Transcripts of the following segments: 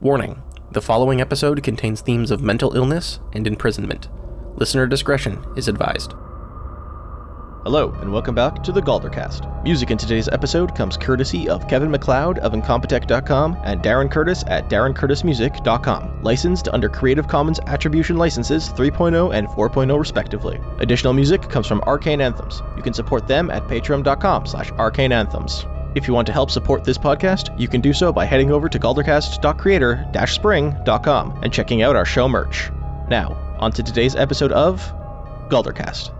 Warning the following episode contains themes of mental illness and imprisonment. Listener discretion is advised. Hello, and welcome back to the Galdurcast. Music in today's episode comes courtesy of Kevin MacLeod of Incompetech.com and Darren Curtis at DarrenCurtisMusic.com, licensed under Creative Commons Attribution Licenses 3.0 and 4.0 respectively. Additional music comes from Arcane Anthems. You can support them at patreon.com slash arcaneanthems. If you want to help support this podcast, you can do so by heading over to galdurcast.creator-spring.com and checking out our show merch. Now, on to today's episode of Galdurcast.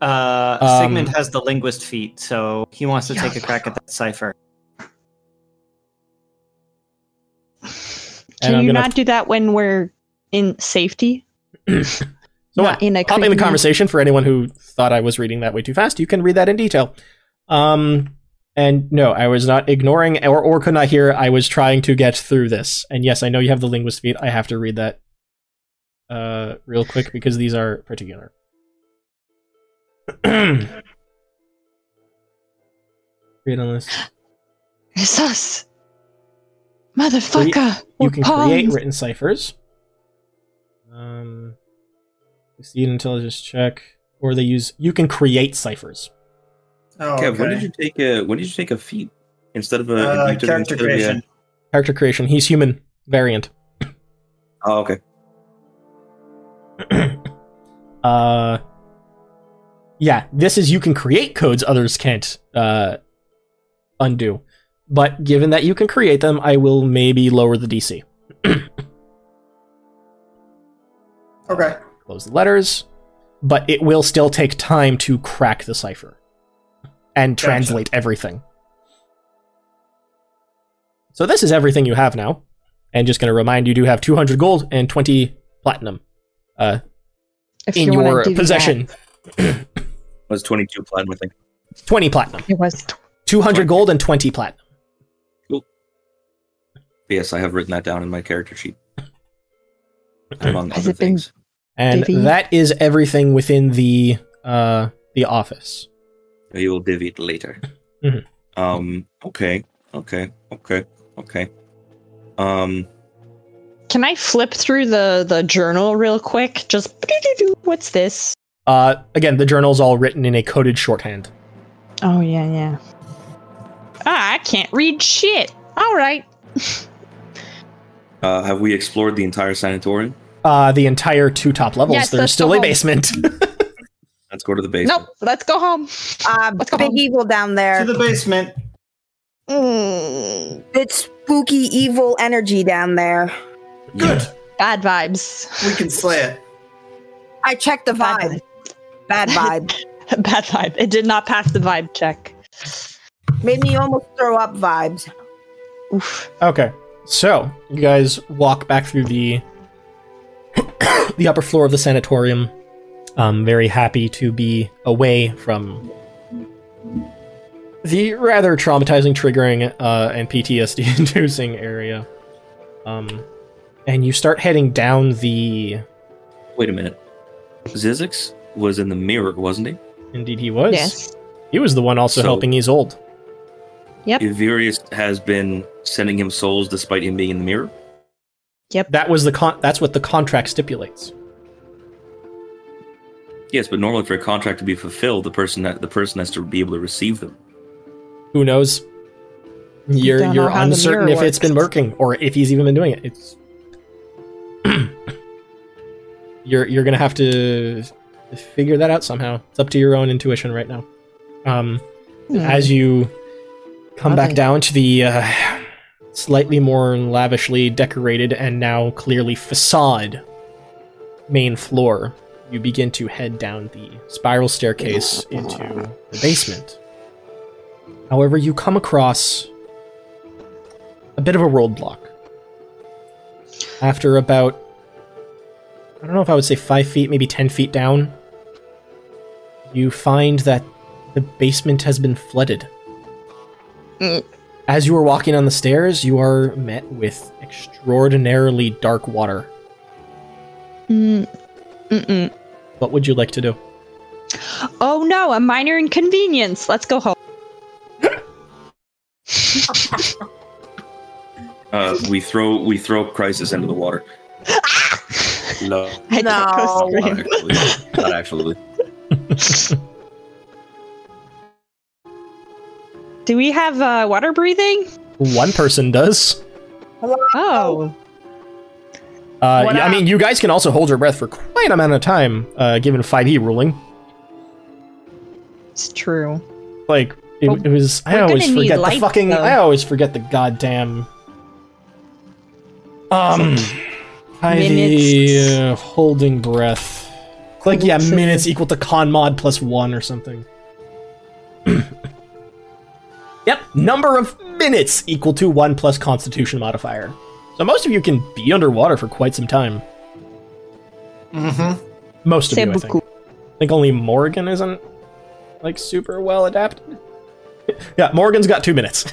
Uh, Um, Sigmund has the linguist feat, so he wants to take a crack at that cipher. Can you gonna- not do that when we're in safety? So Not in a the conversation for anyone who thought I was reading that way too fast. You can read that in detail. Um, and no, I was not ignoring or, or could not hear. I was trying to get through this. And yes, I know you have the linguist feat. I have to read that uh, real quick because these are particular. read on this. It's us, motherfucker. You We're can create written ciphers. Um, succeed intelligence check, or they use. You can create ciphers. Oh, Kev, when did you take a when did you take a feat instead of a Uh, you character instead of a- creation. Character creation. He's human variant. Oh, okay. uh, yeah. This is you can create codes others can't uh undo. But given that you can create them, I will maybe lower the DC. Okay. close the letters, but it will still take time to crack the cipher and Gotcha. translate everything. So this is everything you have now, and just going to remind you, do have 200 gold and 20 platinum uh, If in you your do possession. was twenty two platinum, I think. 20 platinum. It was 200 gold and 20 platinum. Yes, I have written that down in my character sheet. Among Has other it been- things. And Divvy. that is everything within the uh, the office. You will divvy it later. Mhm. Um. Okay. Okay. Okay. Okay. Um. Can I flip through the the journal real quick? Just what's this? Uh, again, the journal's all written in a coded shorthand. Oh yeah, yeah. Ah, I can't read shit. All right. Uh, have we explored the entire sanatorium? Uh, the entire two top levels. Yes, There's still a home. basement. Let's go to the basement. Nope. Let's go home. Uh, Let's go big home. evil down there. To the basement. Mm, it's spooky evil energy down there. Good. bad vibes. We can slay it. I checked the Bad vibe. Bad vibe. bad vibe. It did not pass the vibe check. Made me almost throw up vibes. Oof. okay, so you guys walk back through the the upper floor of the sanatorium. Um, very happy to be away from the rather traumatizing, triggering, uh, and PTSD-inducing area. Um, and you start heading down the. Wait a minute. Zizix was in the mirror, wasn't he? Indeed, he was. Yes. He was the one also So- helping Isolde. Yep. Ivirius has been sending him souls despite him being in the mirror. That was the con. That's what the contract stipulates. Yes, but normally for a contract to be fulfilled, the person that the person has to be able to receive them. Who knows? You're Don't know you're how uncertain mirror if it's been working or if he's even been doing it. It's you're you're gonna have to figure that out somehow. It's up to your own intuition right now. Um, as you come back down to the uh, slightly more lavishly decorated and now clearly facade main floor, you begin to head down the spiral staircase into the basement. However, you come across a bit of a roadblock. After about, I don't know if I would say five feet, maybe ten feet down, you find that the basement has been flooded. Mm. As you are walking on the stairs, you are met with extraordinarily dark water. Mm, mm-mm. What would you like to do? Oh no, a minor inconvenience. Let's go home. Uh, we throw we throw crisis into the water. no, I don't go No. not actually. Not actually. Do we have uh, water breathing? One person does. Oh, Uh, I mean, you guys can also hold your breath for quite an amount of time, uh, given 5e ruling. it's true. Like, it, But it was. I always gonna forget the light, fucking. though. I always forget the goddamn. Um. 5e uh, holding breath. Like, yeah, Minutes. minutes equal to con mod plus one or something. yep, number of minutes equal to one plus constitution modifier. So most of you can be underwater for quite some time. Mm-hmm. Most of C'est you, I think. I think only Morgan isn't like super well adapted. yeah, Morgan's got two minutes.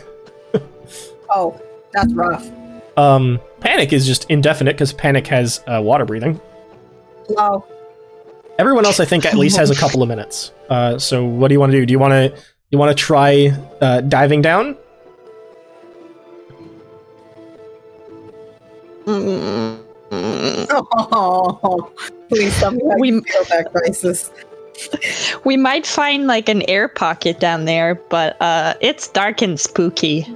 Oh, that's rough. Um, Panic is just indefinite because Panic has uh, water breathing. Wow. Everyone else, I think, at least has a couple of minutes. Uh, so what do you want to do? Do you want to you want to try uh, diving down? oh, please tell me We- you feel that crisis. We might find like an air pocket down there, but uh, it's dark and spooky.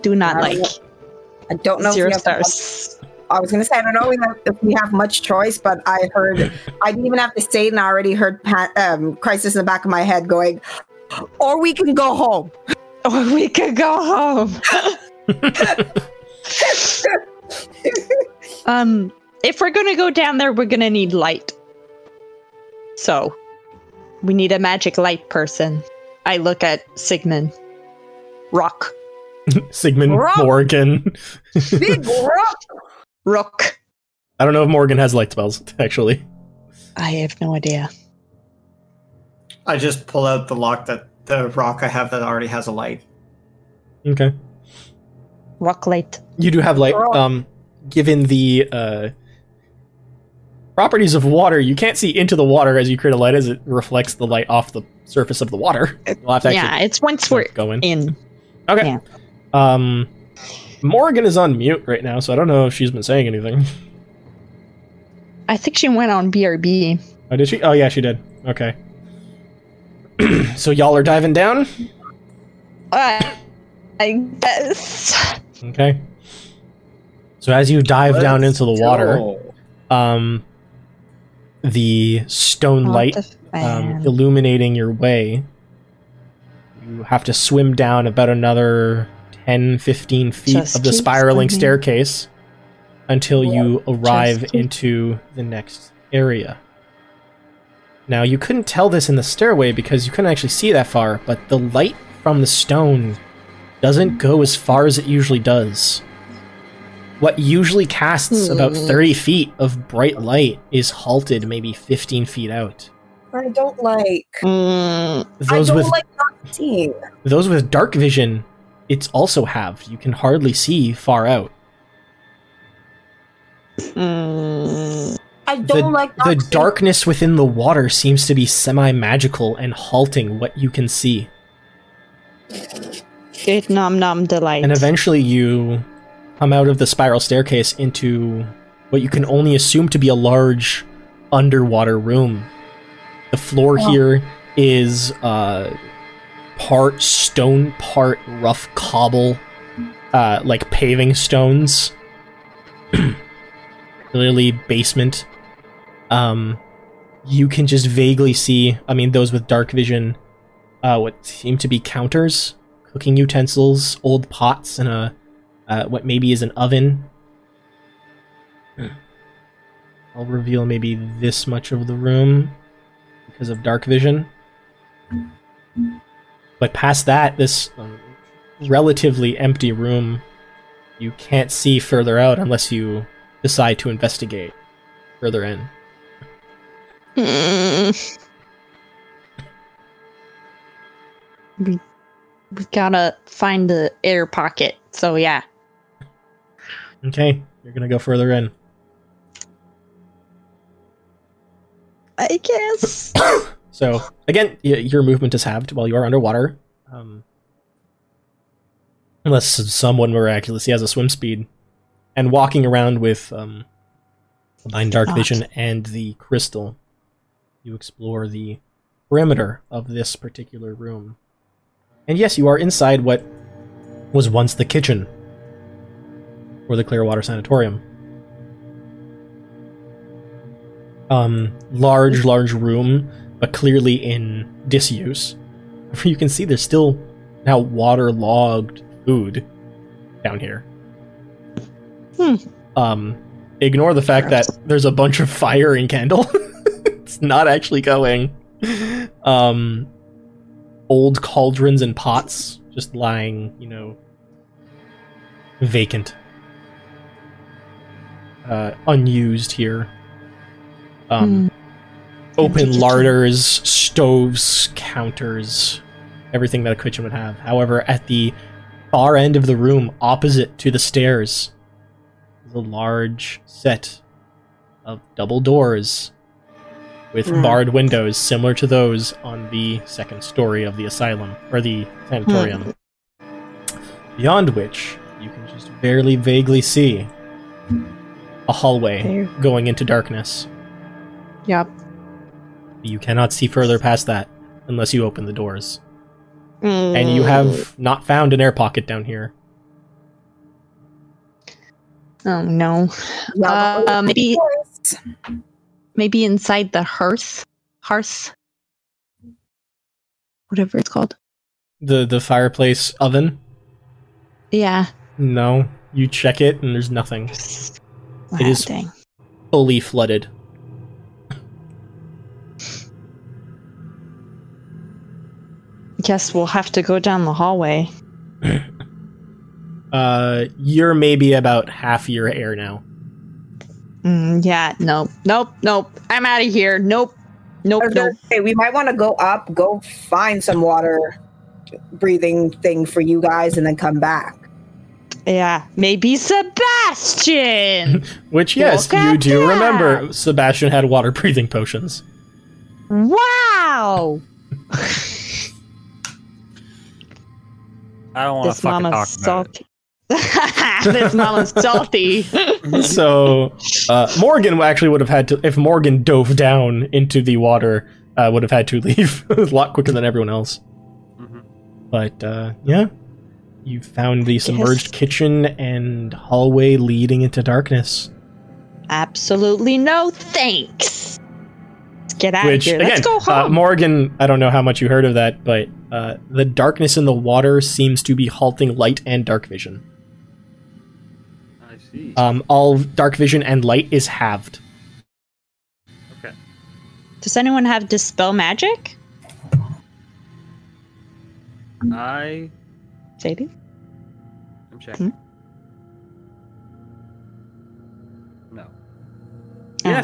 Do not I like. I don't know zero if we have stars. I was gonna say I don't know if we have much choice, but I heard I didn't even have to say it, and I already heard pa- um, crisis in the back of my head going, or we can go home. Or we can go home. um, if we're gonna go down there, we're gonna need light. So, we need a magic light person. I look at Sigmund. Rock. Sigmund Rock. Morgan. Big rock. Rook. I don't know if Morgan has light spells actually. I have no idea. I just pull out the lock that the rock I have that already has a light. Okay. Rock light. You do have light. Um, given the uh, properties of water, you can't see into the water as you create a light, as it reflects the light off the surface of the water. You'll have to Yeah, it's once we're go in. in. Okay. yeah. Um, Morgan is on mute right now, so I don't know if she's been saying anything. I think she went on BRB. Oh, did she? Oh, yeah, she did. Okay. so y'all are diving down. Uh, I guess. Okay. So as you dive down into the water, Go. um, the stone light um, illuminating your way. You have to swim down about another 10, 15 feet Just of the spiraling swimming. staircase until you arrive keep- into the next area. Now, you couldn't tell this in the stairway because you couldn't actually see that far, but the light from the stone doesn't go as far as it usually does. What usually casts about Hmm. 30 feet of bright light is halted maybe 15 feet out. I don't like. Mm, Those I don't with like not seeing. those with dark vision, it's also halved. You can hardly see far out. mm, I don't The, like not the seeing. darkness within the water seems to be semi-magical and halting what you can see. it nom nom delight. And eventually you come out of the spiral staircase into what you can only assume to be a large underwater room. The floor Oh. here is uh, part stone, part rough cobble, uh, like paving stones. Clearly, basement. Um, you can just vaguely see. I mean, those with dark vision, uh, what seem to be counters, cooking utensils, old pots, and a uh, what maybe is an oven. I'll reveal maybe this much of the room because of dark vision. But past that, this um, relatively empty room, you can't see further out unless you decide to investigate further in. Mm. We we gotta find the air pocket. So yeah. Okay, you're gonna go further in. I guess. So again, y- your movement is halved while you are underwater, um, unless someone miraculously has a swim speed. And walking around with um, Divine Dark. Vision and the crystal, you explore the perimeter of this particular room. And yes, you are inside what was once the kitchen for the Clearwater Sanatorium. Um, large, large room but clearly in disuse. You can see there's still now waterlogged food down here. Hmm. Um, ignore the fact that there's a bunch of fire and candle. it's not actually going. Um, old cauldrons and pots just lying, you know, vacant, uh, unused here. Um, open larders, stoves, counters, everything that a kitchen would have. However, at the far end of the room, opposite to the stairs, is a large set of double doors with Hmm. barred windows similar to those on the second story of the asylum or the sanatorium. Beyond which, you can just barely vaguely see a hallway There. going into darkness. Yep. You cannot see further past that unless you open the doors. And Mm. you have not found an air pocket down here. Oh no. Uh, maybe maybe inside the hearth. Hearth. Whatever it's called. The the fireplace oven? Yeah. No. You check it and there's nothing. Ah, is- dang. Fully flooded. Guess we'll have to go down the hallway. Uh you're maybe about half your air now. Mm, yeah. Nope. Nope. Nope. I'm out of here. Nope. Nope. I Nope. gonna say, we might want to go up, go find some water breathing thing for you guys, and then come back. Yeah. Maybe Sebastian. Which yes, Look you do that! remember Sebastian had water breathing potions. wow. I don't want to This fucking mama's talk about it. salty. this mama's salty. so uh, Morgan actually would have had to if Morgan dove down into the water, uh, would have had to leave a lot quicker than everyone else. Mhm. But uh, yeah, you found the submerged Yes. kitchen and hallway leading into darkness. Absolutely no thanks. Let's get out Which of here. again, Let's go uh, home. Morgan, I don't know how much you heard of that, but uh, the darkness in the water seems to be halting light and dark vision. I see. Um, all dark vision and light is halved. okay. Does anyone have dispel magic? I Sadie? I'm checking. Hmm?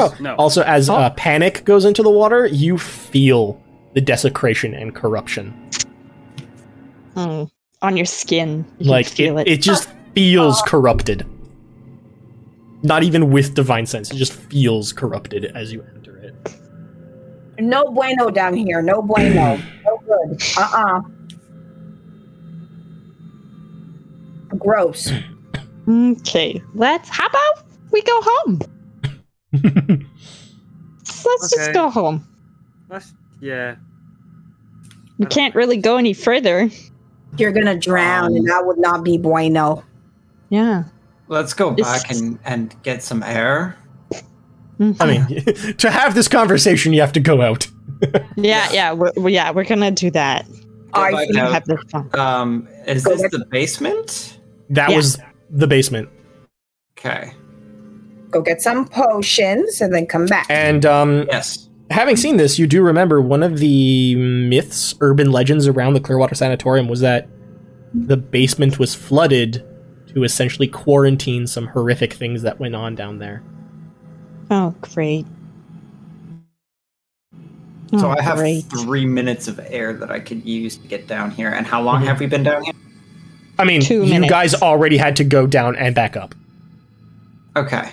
Oh. No. Also, as Oh. uh, panic goes into the water, you feel the desecration and corruption. Mm, on your skin. You can like feel it, it just feels corrupted. Not even with divine sense, it just feels corrupted as you enter it. No bueno down here. No bueno. no good. Uh uh Gross. Okay, let's. How about we go home? Let's just go home. Let's, yeah. We can't really go any further. You're gonna drown, and that would not be bueno. Yeah. Let's go It's- back and, and get some air. Mhm. I mean, to have this conversation, you have to go out. yeah, yeah, we're, yeah, we're gonna do that. I back think out. Have this fun. Um, is Go this back- the basement? That Yeah. was the basement. Okay. Go get some potions and then come back. And um, Yes. having seen this, you do remember one of the myths, urban legends around the Clearwater Sanatorium was that the basement was flooded to essentially quarantine some horrific things that went on down there. Oh, great. So Oh, I have great. three minutes of air that I could use to get down here. And how long Mhm. have we been down here? I mean, Two you minutes. guys already had to go down and back up. Okay.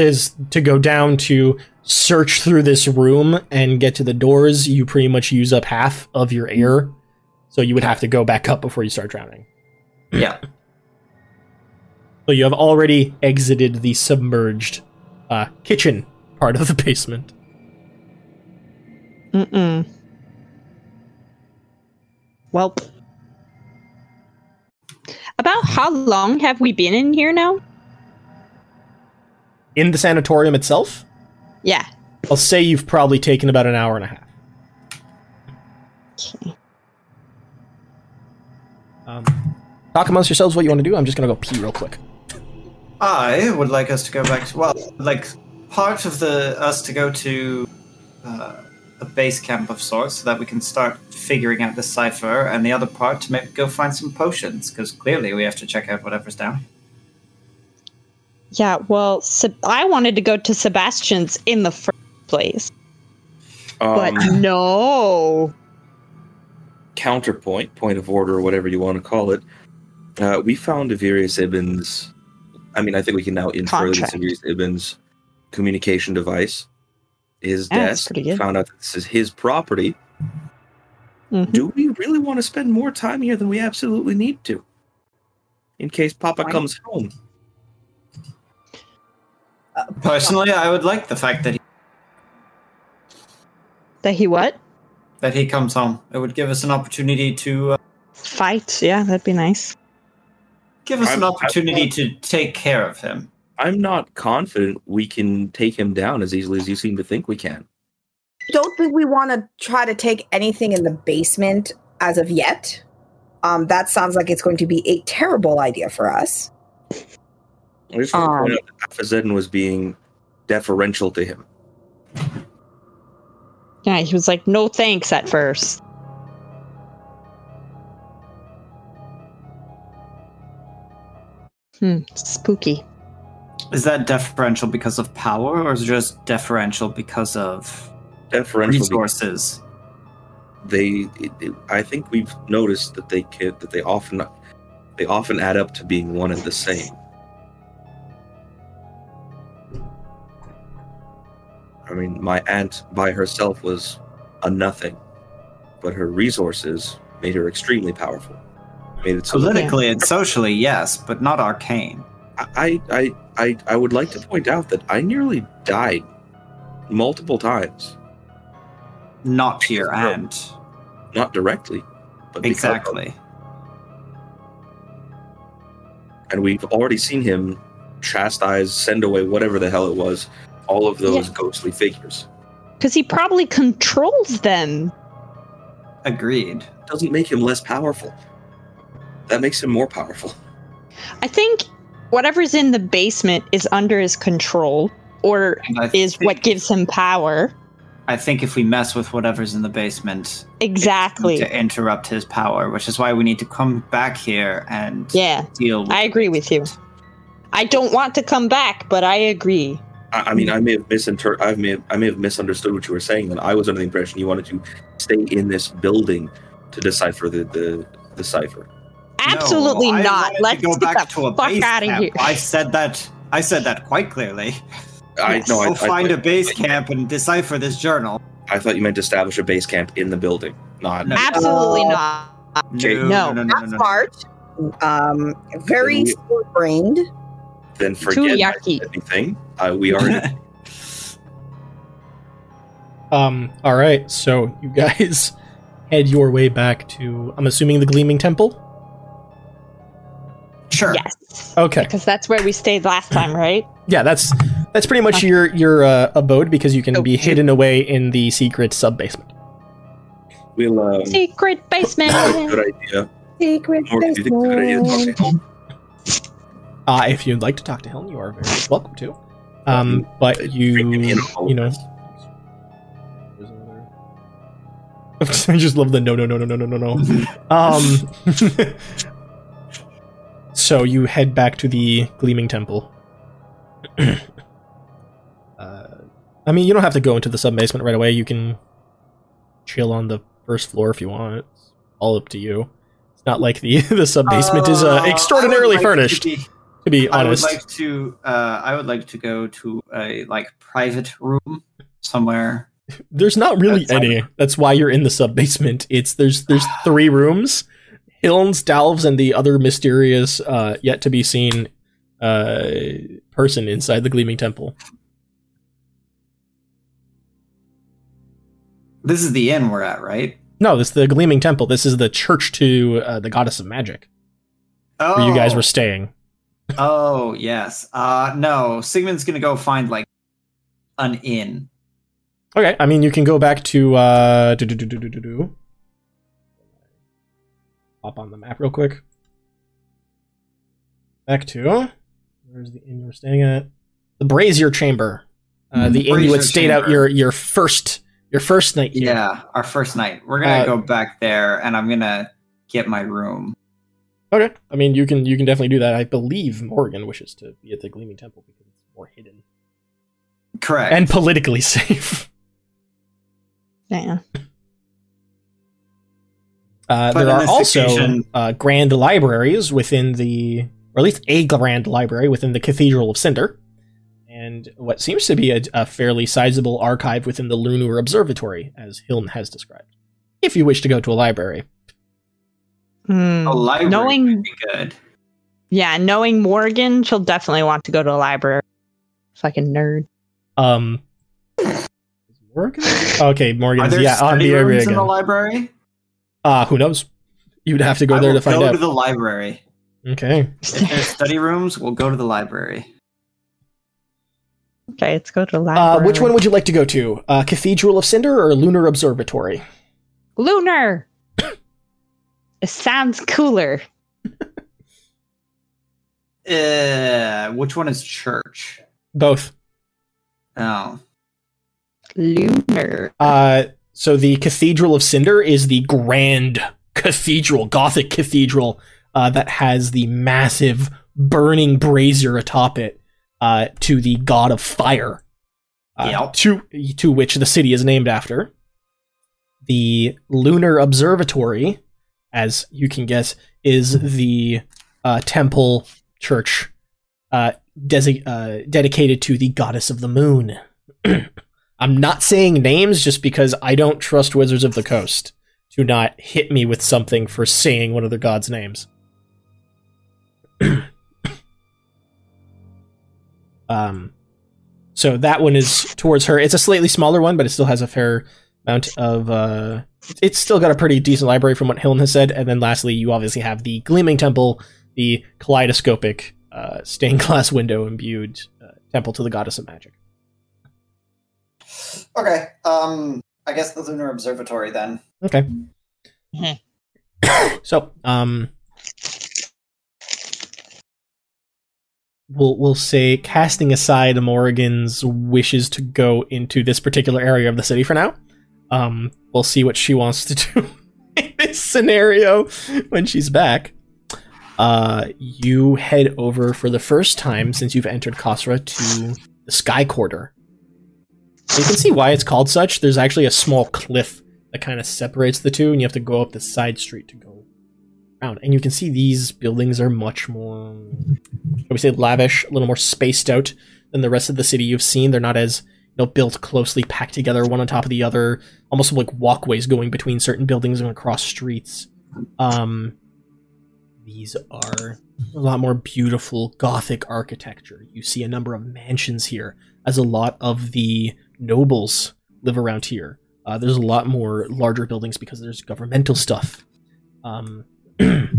Is to go down to search through this room and get to the doors, you pretty much use up half of your air. So you would have to go back up before you start drowning. Yeah. So you have already exited the submerged uh, kitchen part of the basement. Mm-mm. Well, about how long have we been in here now? In the sanatorium itself, Yeah. I'll say you've probably taken about an hour and a half. Okay. Um, talk amongst yourselves what you want to do. I'm just gonna go pee real quick. I would like us to go back to well, like part of the us to go to uh, a base camp of sorts, so that we can start figuring out the cipher, and the other part to maybe go find some potions, because clearly we have to check out whatever's down. Yeah, well, Seb- I wanted to go to Sebastian's in the first place, but Um, no. counterpoint, point of order, or whatever you want to call it. Uh, we found Ivirius Ibin's. I mean, I think we can now infer that Contract. Ivirius Ibin's communication device, his Yeah, desk. Found out that this is his property. Mhm. Do we really want to spend more time here than we absolutely need to? In case Papa comes home. Personally, I would like the fact that he, That he what? that he comes home. It would give us an opportunity to uh, Fight? Yeah, that'd be nice. give us I'm- an opportunity to take care of him. I'm not confident we can take him down as easily as you seem to think we can. Don't think we want to try to take anything in the basement as of yet. Um, that sounds like it's going to be a terrible idea for us. I just want to Um, point out that Afazedin was being deferential to him. Yeah, he was like, no thanks at first. Hmm, spooky. Is that deferential because of power, or is it just deferential because of Deferential because resources? they it, it- i think we've noticed that they can that they often they often add up to being one and the same i mean my aunt by herself was a nothing but her resources made her extremely powerful made it so that Politically and socially, yes, but not arcane. I, I i i would like to point out that i nearly died multiple times Not to your aunt. not directly but Exactly. and we've already seen him chastise, send away whatever the hell it was, all of those Yeah. ghostly figures. Because he probably controls them. Agreed. Doesn't make him less powerful. That makes him more powerful. I think whatever's in the basement is under his control, or And is what gives him power. I think if we mess with whatever's in the basement, Exactly. to interrupt his power, which is why we need to come back here and Yeah, deal with I agree with you. I don't want to come back, but I agree. I, I mean, I may have misinter- I may have, I may have misunderstood what you were saying. And I was under the impression you wanted to stay in this building to decipher the the, the cipher. Absolutely No, not. Let's go get back the to a fuck base out of camp. here. I said that. I said that quite clearly. I Yes. I, Go I, find I, a base camp and decipher this journal. I thought you meant to establish a base camp in the building, not No. Absolutely Uh, not. Okay. No, No. no, no, no, Not no, no. smart. Um, very Then brained. Then forget I anything. Uh, we are Um, all right, so you guys head your way back to, I'm assuming the Gleaming Temple. sure. Yes. Okay, Because that's where we stayed last time, right? yeah, that's that's pretty much your your uh, abode because you can Oh, be shit. hidden away in the secret sub basement. we'll um, Secret basement. good idea. Secret Or do uh, if you'd like to talk to Helen, you are very welcome to. Um, but you, you know, I just love the no, no, no, no, no, no, no, no. um, so you head back to the Gleaming Temple. uh, I mean, you don't have to go into the sub basement right away. You can chill on the first floor if you want. It's all up to you. It's not like the the sub basement uh, is uh, extraordinarily like furnished. To be I would like to. Uh, I would like to go to a like private room somewhere. there's not really That's- any. That's why you're in the sub basement. It's there's there's three rooms. Hilns, Dalves, and the other mysterious, uh, yet to be seen, uh, person inside the Gleaming Temple. This is the inn we're at, right? No, this is the Gleaming Temple. This is the church to uh, the goddess of magic, Oh, where you guys were staying. Oh yes. Uh, no. Sigmund's gonna go find like an inn. Okay, I mean you can go back to uh, do, do, do, do, do, do. Hop on the map real quick. Back to where's the inn you were staying at? The Brazier Chamber. Uh, the inn you had stayed out your your first your first night here. Yeah, our first night. We're gonna Uh, go back there, and I'm gonna get my room. Okay, I mean you can you can definitely do that. I believe Morgan wishes to be at the Gleaming Temple because it's more hidden Correct. and politically safe. Yeah. Uh, there are also occasion- uh, grand libraries within the, or at least a grand library within the Cathedral of Cinder, and what seems to be a, a fairly sizable archive within the Lunar Observatory, as Hilton has described. If you wish to go to a library, Hmm. a library Knowing- would be good. Yeah, knowing Morgan, she'll definitely want to go to a library. Fucking nerd. um, is Morgan? Okay, Are Morgan's there yeah on study the area rooms in the library? Uh, who knows? You'd have to go I there will to find go out. to the library. Okay. If there's study rooms, we'll go to the library. Okay, let's go to the Uh, library. which one would you like to go to? Uh, Cathedral of Cinder or Lunar Observatory? Lunar. It sounds cooler. Uh, which one is church? Both. Oh, Lunar. Uh, so the Cathedral of Cinder is the grand cathedral, Gothic cathedral, uh, that has the massive burning brazier atop it, uh, to the god of fire, uh, Yep. to to which the city is named after. The Lunar Observatory, as you can guess, is the uh, temple church uh, desi- uh, dedicated to the goddess of the moon. I'm not saying names just because I don't trust Wizards of the Coast to not hit me with something for saying one of their gods' names. um, so that one is towards her. It's a slightly smaller one, but it still has a fair amount of. Uh, it's still got a pretty decent library from what Hilton has said. And then lastly, you obviously have the Gleaming Temple, the kaleidoscopic uh, stained glass window imbued uh, temple to the goddess of magic. okay. Um, I guess the lunar observatory then. Okay. Mhm. so, um, we'll we'll say casting aside Morgan's wishes to go into this particular area of the city for now. Um, we'll see what she wants to do in this scenario when she's back. Uh, you head over for the first time since you've entered Kosra to the Sky Quarter. You can see why it's called such. There's actually a small cliff that kind of separates the two, and you have to go up the side street to go around. And you can see these buildings are much more, shall we say, lavish, a little more spaced out than the rest of the city you've seen. They're not as know built closely, packed together, one on top of the other, almost like walkways going between certain buildings and across streets. Um, these are a lot more beautiful Gothic architecture. You see a number of mansions here, as a lot of the nobles live around here. Uh, there's a lot more larger buildings because there's governmental stuff. Um, to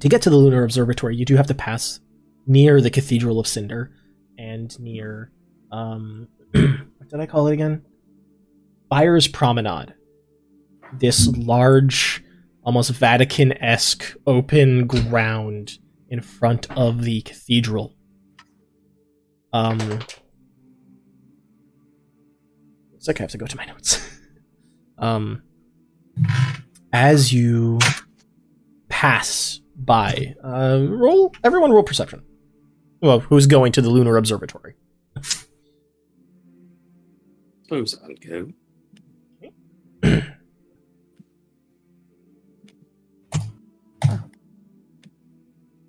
get to the Lunar Observatory, you do have to pass near the Cathedral of Cinder and near um, what did I call it again? Byers Promenade. This large, almost Vatican-esque open ground in front of the cathedral. Um, it's like I have to go to my notes. um, as you pass by, uh, roll everyone roll perception. Well, who's going to the lunar observatory? Suppose I'll go.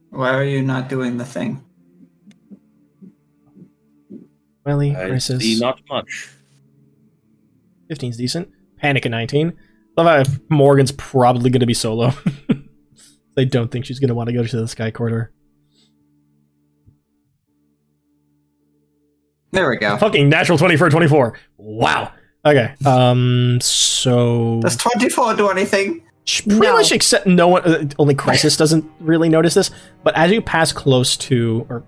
Why are you not doing the thing? Welly, I crisis. see not much. 15's decent. Panic at 19. Love how Morgan's probably going to be solo. they don't think she's going to want to go to the Sky Quarter. There we go. Fucking natural 20 for 24. Wow. Okay. Um. So Does 24 do anything? pretty No. much except no one. Uh, only Crisis doesn't really notice this. But as you pass close to or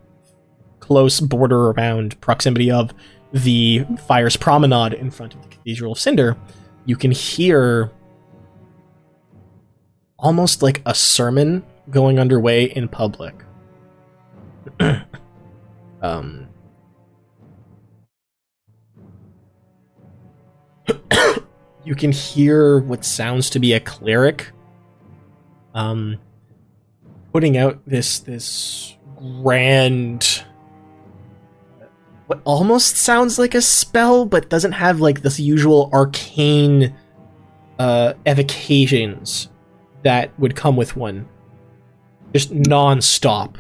close border around proximity of the fire's promenade in front of the Cathedral of Cinder, you can hear almost like a sermon going underway in public. um, you can hear what sounds to be a cleric um, putting out this this grand what almost sounds like a spell but doesn't have like this usual arcane uh evocations that would come with one. Just non-stop.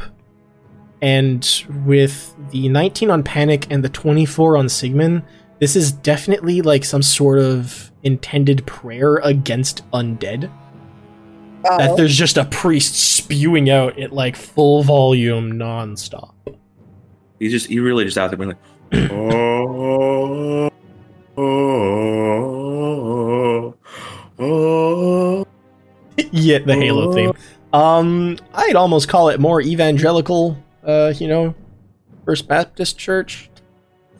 And with the 19 on panic and the 24 on sigmund this is definitely like some sort of intended prayer against undead that Oh. there's just a priest spewing out at like full volume non-stop He's just he really just out there being like, oh, oh, oh. yeah, the Halo theme. Um, I'd almost call it more evangelical. Uh, you know, First Baptist Church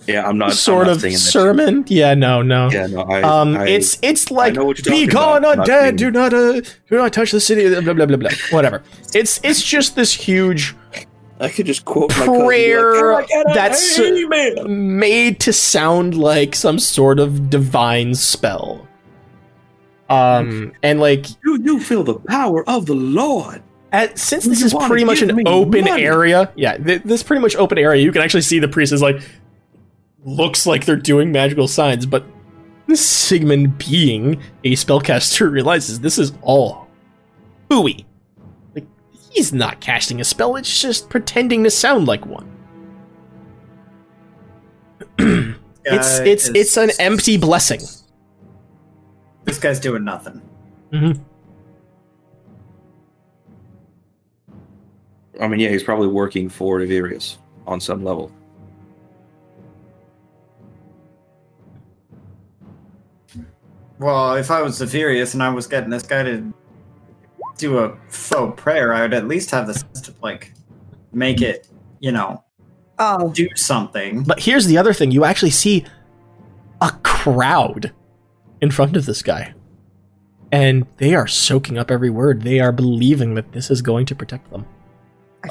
Yeah, I'm not sort I'm not of singing that sermon. Yeah, no, no. Yeah, no, I, um, I, it's it's like know what you're be gone, about, not undead. Do not uh, do not touch the city. Blah blah blah blah. Whatever. It's it's just this huge I could just quote my cousin prayer like, "Can I get a that's- amen?" made to sound like some sort of divine spell. Um, and like Do you feel the power of the Lord? At, since this you is pretty much an open money? area, yeah, th- this pretty much open area. You can actually see the priest is like looks like they're doing magical signs, but Sigmund, being a spellcaster, realizes this is all hooey. Like he's not casting a spell; it's just pretending to sound like one. it's it's is, it's an empty blessing. This guy's doing nothing. Mhm. I mean, yeah, he's probably working for Ivirius on some level. Well, if I was Zephyrius and I was getting this guy to do a faux prayer, I would at least have the sense to like make it, you know, Oh, do something. But here's the other thing: you actually see a crowd in front of this guy, and they are soaking up every word. They are believing that this is going to protect them.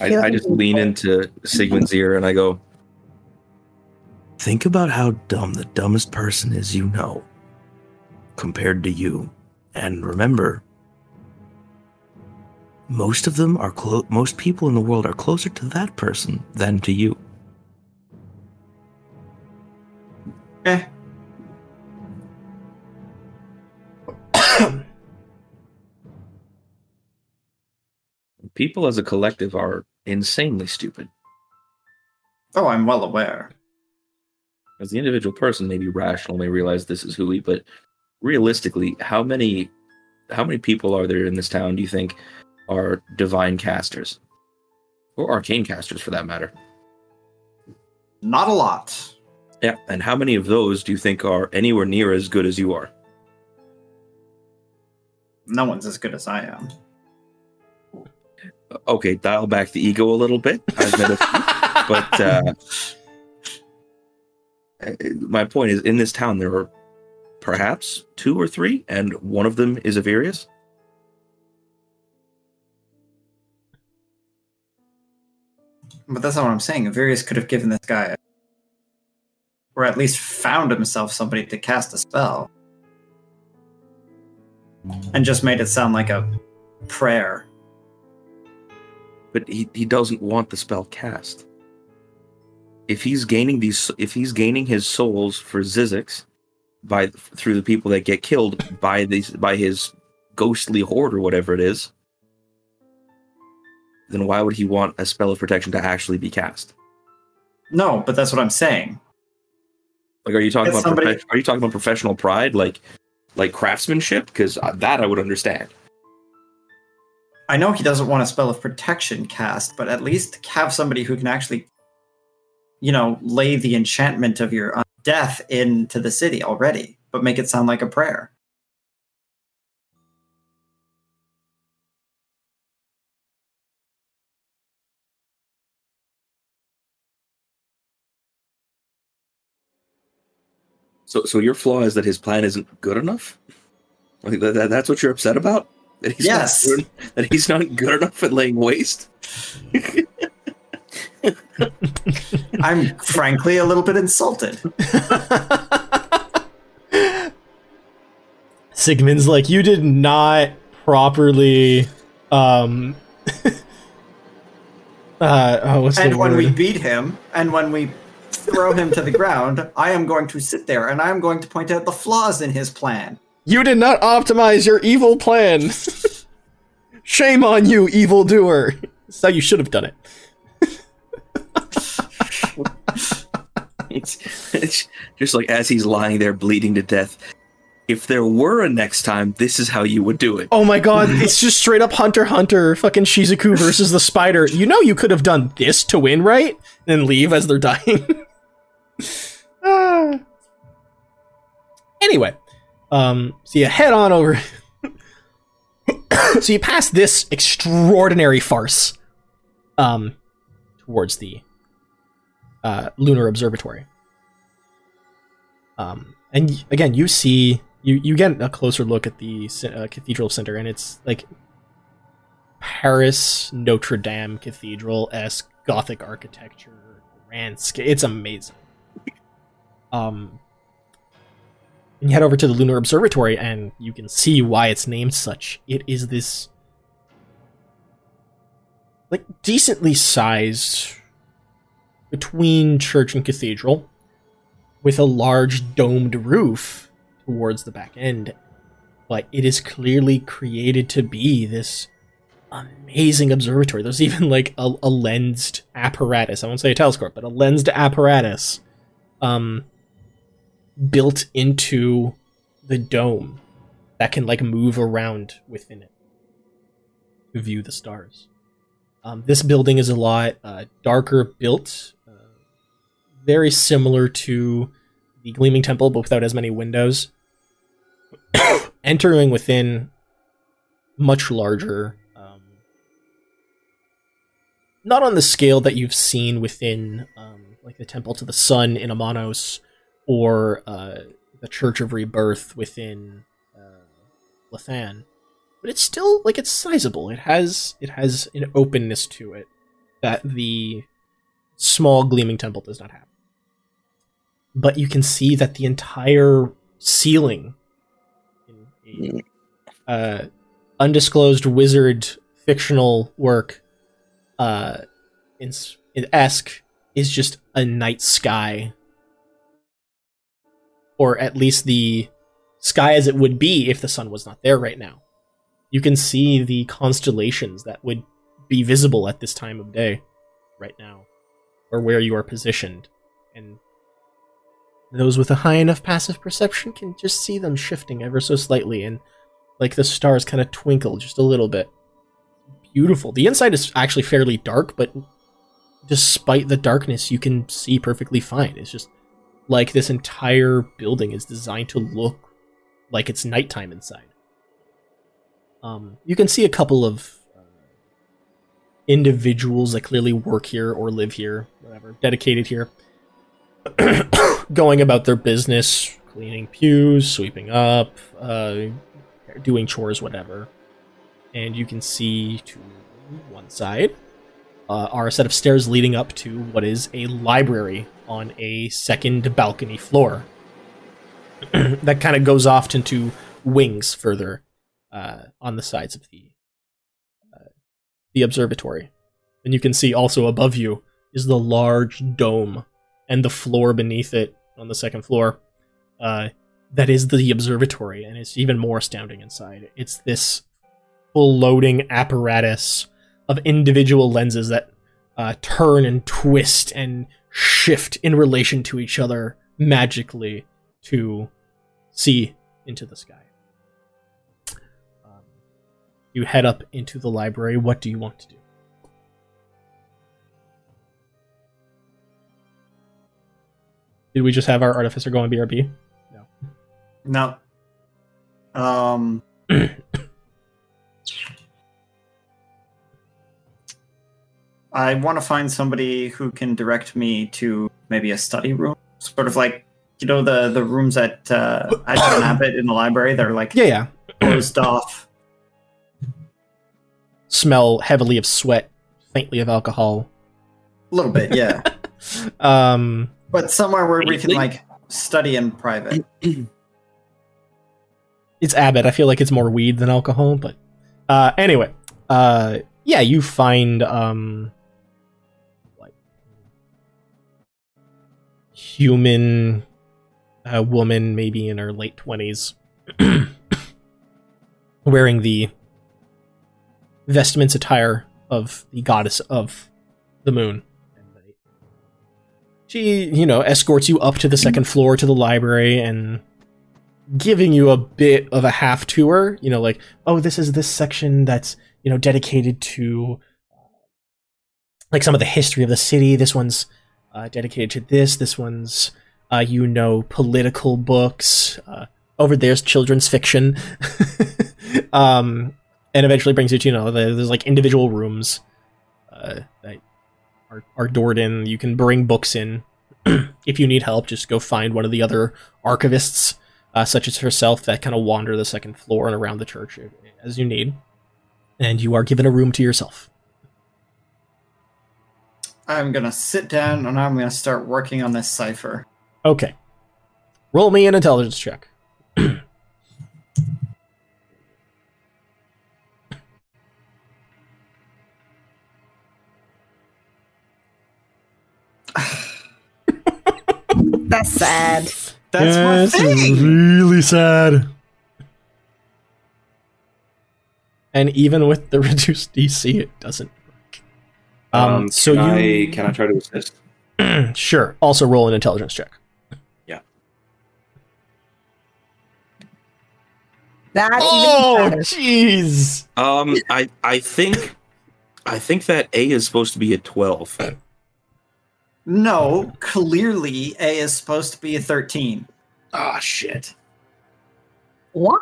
I, feel I just lean into Sigmund's ear and I go, Think about how dumb the dumbest person is you know compared to you. And remember, most of them are clo- most people in the world are closer to that person than to you. Eh. People as a collective are insanely stupid. Oh, I'm well aware. As the individual person may be rational, may realize this is hooey, but realistically, how many how many people are there in this town do you think are divine casters? Or arcane casters for that matter? Not a lot. Yeah, and how many of those do you think are anywhere near as good as you are? No one's as good as I am. Okay, dial back the ego a little bit. I've met a few, but uh, uh, my point is, in this town, there are perhaps two or three, and one of them is Ivirius. But that's not what I'm saying. Ivirius could have given this guy, a- or at least found himself somebody to cast a spell, and just made it sound like a prayer. but he, he doesn't want the spell cast. If he's gaining these, if he's gaining his souls for Zizix by through the people that get killed by these by his ghostly horde or whatever it is, then why would he want a spell of protection to actually be cast? No, but that's what I'm saying. Like, are you talking about somebody- profe- are you talking about professional pride, like like craftsmanship? Because that I would understand. I know he doesn't want a spell of protection cast, but at least have somebody who can actually, you know, lay the enchantment of your uh, death into the city already, but make it sound like a prayer. So, so your flaw is that his plan isn't good enough. Like that, that- that's what you're upset about. That he's Yes. Not good, that he's not good enough at laying waste. I'm frankly a little bit insulted. Sigmund's like, you did not properly, um, uh, oh, what's And when word? we beat him, and when we throw him to the ground, I am going to sit there and I am going to point out the flaws in his plan. You did not optimize your evil plan. Shame on you, evildoer. That's how you should have done it. It's, it's just like as he's lying there bleeding to death. If there were a next time, this is how you would do it. Oh my god, it's just straight up Hunter Hunter, fucking Shizuku versus the spider. You know you could have done this to win, right? And then leave as they're dying. Anyway, um, so you head on over. so you pass this extraordinary farce, um, towards the uh, lunar observatory. Um, and again, you see you you get a closer look at the uh, cathedral center, and it's like Paris Notre Dame cathedral esque Gothic architecture. It's amazing. Um, and you head over to the lunar observatory, and you can see why it's named such. It is this like decently sized between church and cathedral with a large domed roof towards the back end. But it is clearly created to be this amazing observatory. There's even like a, a lensed apparatus. I won't say a telescope but a lensed apparatus um built into the dome that can like move around within it to view the stars. Um, this building is a lot uh, darker built very similar to the Gleaming Temple, but without as many windows. Entering within, much larger. Um, not on the scale that you've seen within, um, like the Temple to the Sun in Amanos, or uh, the Church of Rebirth within uh, Lathan, but it's still like it's sizable. It has it has an openness to it that the small Gleaming Temple does not have but you can see that the entire ceiling in uh, undisclosed wizard fictional work uh in, in esque is just a night sky. Or at least the sky as it would be if the sun was not there right now. You can see the constellations that would be visible at this time of day right now or where you are positioned. And those with a high enough passive perception can just see them shifting ever so slightly and like the stars kind of twinkle just a little bit. Beautiful. The inside is actually fairly dark but despite the darkness you can see perfectly fine. It's just like this entire building is designed to look like it's nighttime inside. Um you can see a couple of uh, individuals that clearly work here or live here whatever dedicated here going about their business, cleaning pews, sweeping up, uh, doing chores, whatever. And you can see to one side uh, are a set of stairs leading up to what is a library on a second balcony floor. that kind of goes off into wings further uh, on the sides of the uh, the observatory. And you can see also above you is the large dome and the floor beneath it on the second floor uh, that is the observatory and it's even more astounding inside it's this full loading apparatus of individual lenses that uh, turn and twist and shift in relation to each other magically to see into the sky. Um, you head up into the library. What do you want to do? Did we just have our artificer go on BRB? No. No. Um. I want to find somebody who can direct me to maybe a study room, sort of like you know the the rooms at uh, at John Abbott in the library. They're like Yeah, yeah. closed off. Smell heavily of sweat, faintly of alcohol. A little bit, yeah, Um, but somewhere where we can like study in private. it's Abbott. I feel like it's more weed than alcohol, but uh, anyway, uh, yeah, you find um, like human uh, woman, maybe in her late twenties, wearing the vestments attire of the goddess of the moon. She, you know, escorts you up to the second floor to the library and giving you a bit of a half tour, you know, like, oh, this is this section that's, you know, dedicated to like some of the history of the city. This one's uh, dedicated to this. This one's, uh, you know, political books. Uh, over there's children's fiction. um, and eventually brings you to, you know, the, there's like individual rooms uh, that are, are doored in. You can bring books in. if you need help, just go find one of the other archivists uh, such as herself, that kind of wander the second floor and around the church as you need. And you are given a room to yourself. I'm gonna sit down and I'm gonna start working on this cipher. Okay. Roll me an intelligence check. That's sad. That's my thing. really sad. And even with the reduced DC, it doesn't work. Um, so can you I, can I try to assist? sure. Also roll an intelligence check. Yeah. That's Oh, jeez. Um, I I think I think that A is supposed to be a twelve. No, clearly A is supposed to be a 13. Ah, shit. What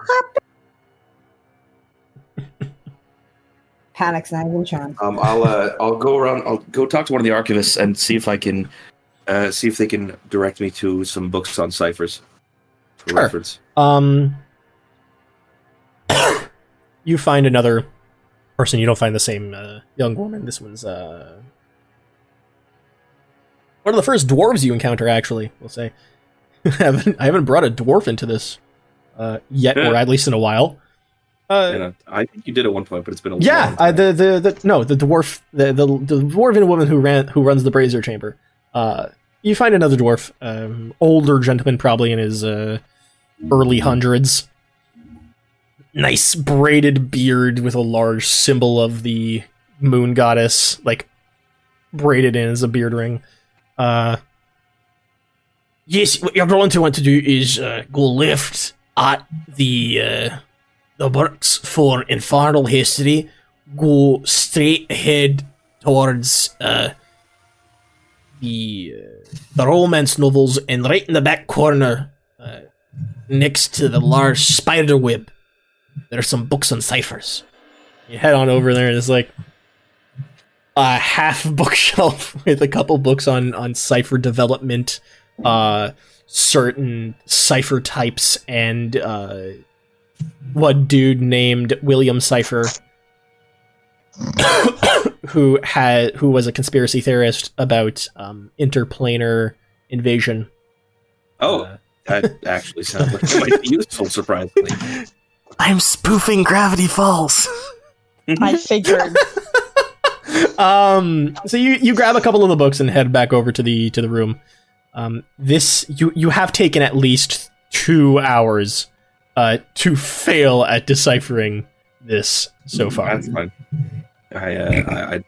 happened? Panic's not even charmed. Um, I'll uh, I'll go around. I'll go talk to one of the archivists and see if I can uh, see if they can direct me to some books on ciphers for Sure. reference. Um, you find another person. You don't find the same uh, young woman. This one's uh, one of the first dwarves you encounter. Actually, we'll say. I haven't I haven't brought a dwarf into this uh, yet, or at least in a while. Uh, I think you did at one point, but it's been a yeah, uh, the, the the no, the dwarf, the the, the dwarven woman who ran who runs the brazier chamber. Uh, you find another dwarf, um, older gentleman, probably in his uh, early hundreds. Nice braided beard with a large symbol of the moon goddess, like braided in as a beard ring. Uh, yes, what you're going to want to do is uh, go left at the uh, the works for infernal history. Go straight ahead towards uh, the uh, the romance novels, and right in the back corner, uh, next to the large spider web, there are some books on ciphers. You head on over there, and it's like a half bookshelf with a couple books on on cipher development, uh, certain cipher types, and uh, one dude named William Cipher, who had who was a conspiracy theorist about um, interplanar invasion. oh, that actually sounds like it might be useful. Surprisingly, I'm spoofing Gravity Falls. I figured. Um so you you grab a couple of the books and head back over to the to the room um this you you have taken at least two hours uh to fail at deciphering this so far that's fine. I, uh, I I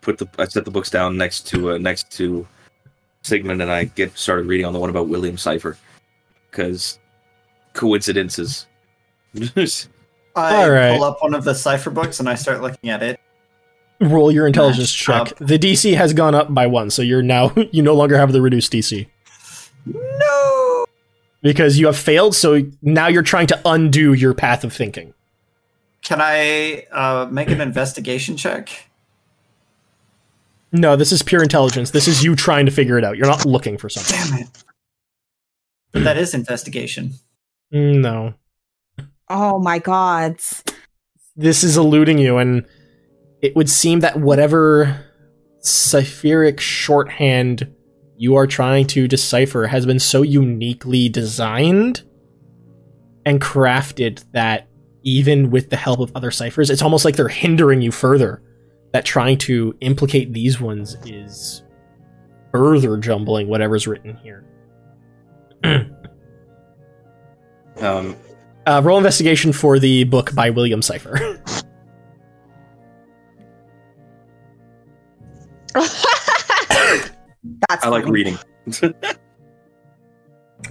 put the I set the books down next to uh, next to Sigmund, and I get started reading on the one about William Cipher because coincidences. I All right. pull up one of the cipher books and I start looking at it. Roll your intelligence Up. check. The DC has gone up by one, so you're now you no longer have the reduced DC No. because you have failed. So now you're trying to undo your path of thinking. Can I uh, make an investigation check? No, this is pure intelligence. This is you trying to figure it out. You're not looking for something. Damn it. that is investigation. Mm, No, Oh my god. this is eluding you, and it would seem that whatever cipheric shorthand you are trying to decipher has been so uniquely designed and crafted that even with the help of other ciphers, it's almost like they're hindering you further. That trying to implicate these ones is further jumbling whatever's written here. um, Uh, roll investigation for the book by William Cipher. That's I like reading.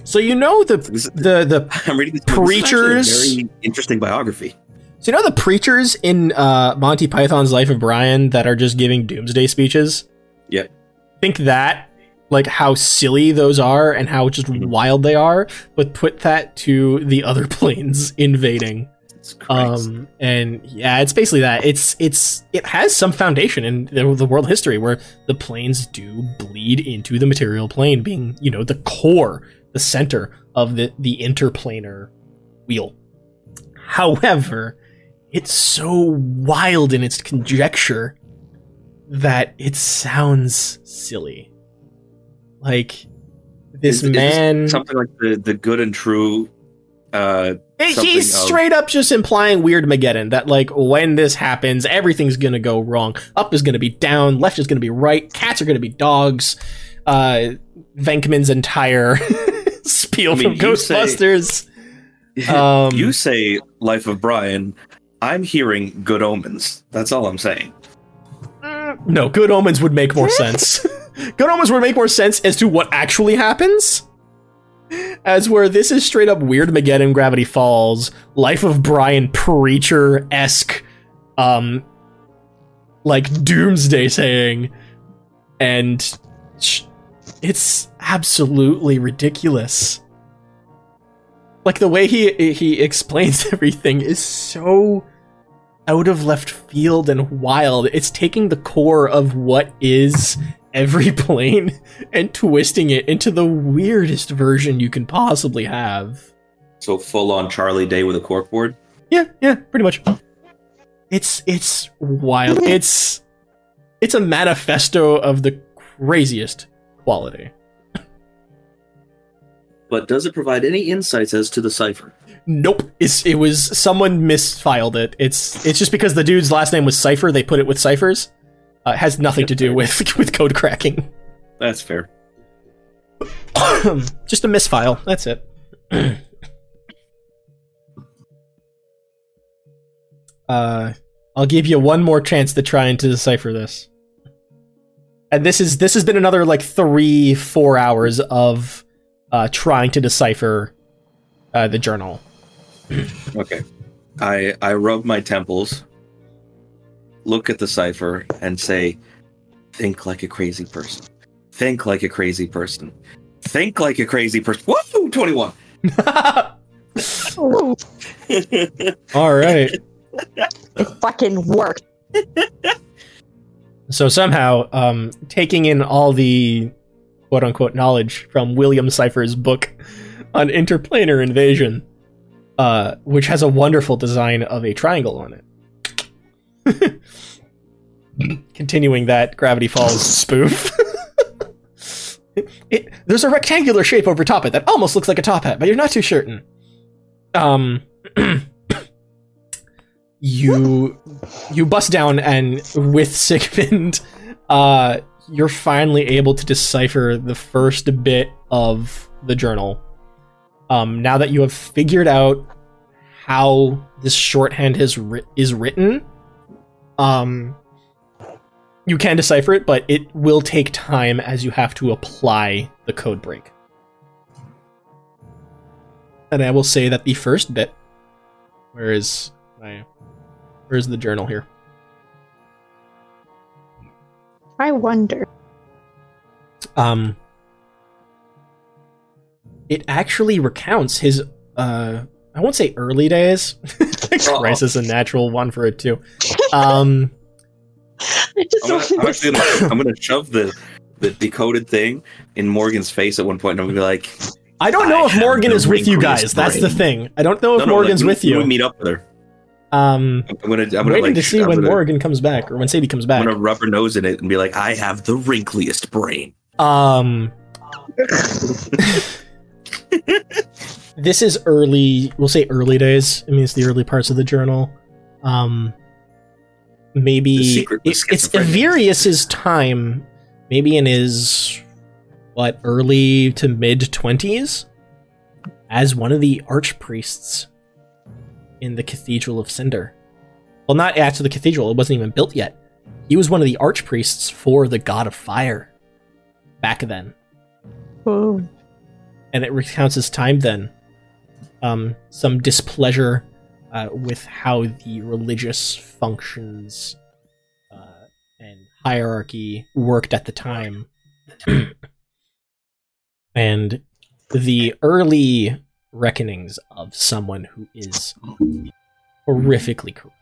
so you know the the the I'm reading this. book. This is a Preachers. very interesting biography. So you know the preachers in uh, Monty Python's Life of Brian that are just giving doomsday speeches? Yeah. Think that, like how silly those are and how just Mhm. wild they are, but put that to the other planes invading. It's Christ. Um, and yeah, it's basically that. It's it's it has some foundation in the, the world history where the planes do bleed into the material plane, being you know the core, the center of the the interplanar wheel. However, it's so wild in its conjecture that it sounds silly. Like this Is- is this man something like the the good and true. Uh, Hey, something He's of- straight up just implying Weirdmageddon that like when this happens, everything's gonna go wrong. Up is gonna be down, left is gonna be right, cats are gonna be dogs. Uh, Venkman's entire spiel I mean, from you say- Ghostbusters. Um, you say Life of Brian. I'm hearing good omens. That's all I'm saying. no, Good Omens would make more sense. good Omens would make more sense as to what actually happens. As where this is straight up Weirdmageddon Gravity Falls, Life of Brian Preacher esque, um, like doomsday saying, and it's absolutely ridiculous. Like the way he he explains everything is so out of left field and wild. It's taking the core of what is every plane and twisting it into the weirdest version you can possibly have. So full on Charlie Day with a corkboard. Yeah, yeah, pretty much. It's it's wild. It's it's a manifesto of the craziest quality. But does it provide any insights as to the cipher? Nope. It's, it was someone misfiled it. It's it's just because the dude's last name was Cipher. They put it with ciphers. Uh, has nothing to do with with code cracking. That's fair. just a misfile. That's it. uh, I'll give you one more chance to try and to decipher this. And this is this has been another like three four hours of uh, trying to decipher uh, the journal. Okay. I I rub my temples, look at the cipher, and say, "Think like a crazy person. Think like a crazy person. Think like a crazy person." Woo! Twenty-one. All right. it fucking worked. So somehow, um, taking in all the quote unquote knowledge from William Cipher's book on interplanar invasion, uh, which has a wonderful design of a triangle on it. Continuing that Gravity Falls spoof. it, there's a rectangular shape over top it that almost looks like a top hat, but you're not too certain. Um, you you bust down and with Sigmund, uh, you're finally able to decipher the first bit of the journal. Um, now that you have figured out how this shorthand has writ- is written, um, you can decipher it, but it will take time as you have to apply the code break. And I will say that the first bit, where is my, where's the journal here? I wonder. Um, it actually recounts his, uh, I won't say early days. Christ is a natural one for it too. Um, I just I'm gonna, I'm actually gonna, I'm gonna shove the the decoded thing in Morgan's face at one point, and I'm gonna be like, I don't know I if Morgan is with you wrinkliest guys. That's the thing. I don't know if no, no, Morgan's like, with when We you. meet up with her. Um, I'm gonna, I'm gonna waiting like, to see I'm when gonna, Morgan comes back or when Sadie comes back. I'm gonna rub her nose in it and be like, I have the wrinkliest brain. Um, this is early. We'll say early days. I mean, it's the early parts of the journal. Um, maybe secret it, it's schizophrenia. Ivirius's time. Maybe in his what early to mid twenties, as one of the archpriests in the Cathedral of Cinder. Well, not after the cathedral; it wasn't even built yet. He was one of the archpriests for the God of Fire back then Whoa. and it recounts his time then. Um, some displeasure uh, with how the religious functions uh, and hierarchy worked at the time, and the early reckonings of someone who is horrifically corrupt.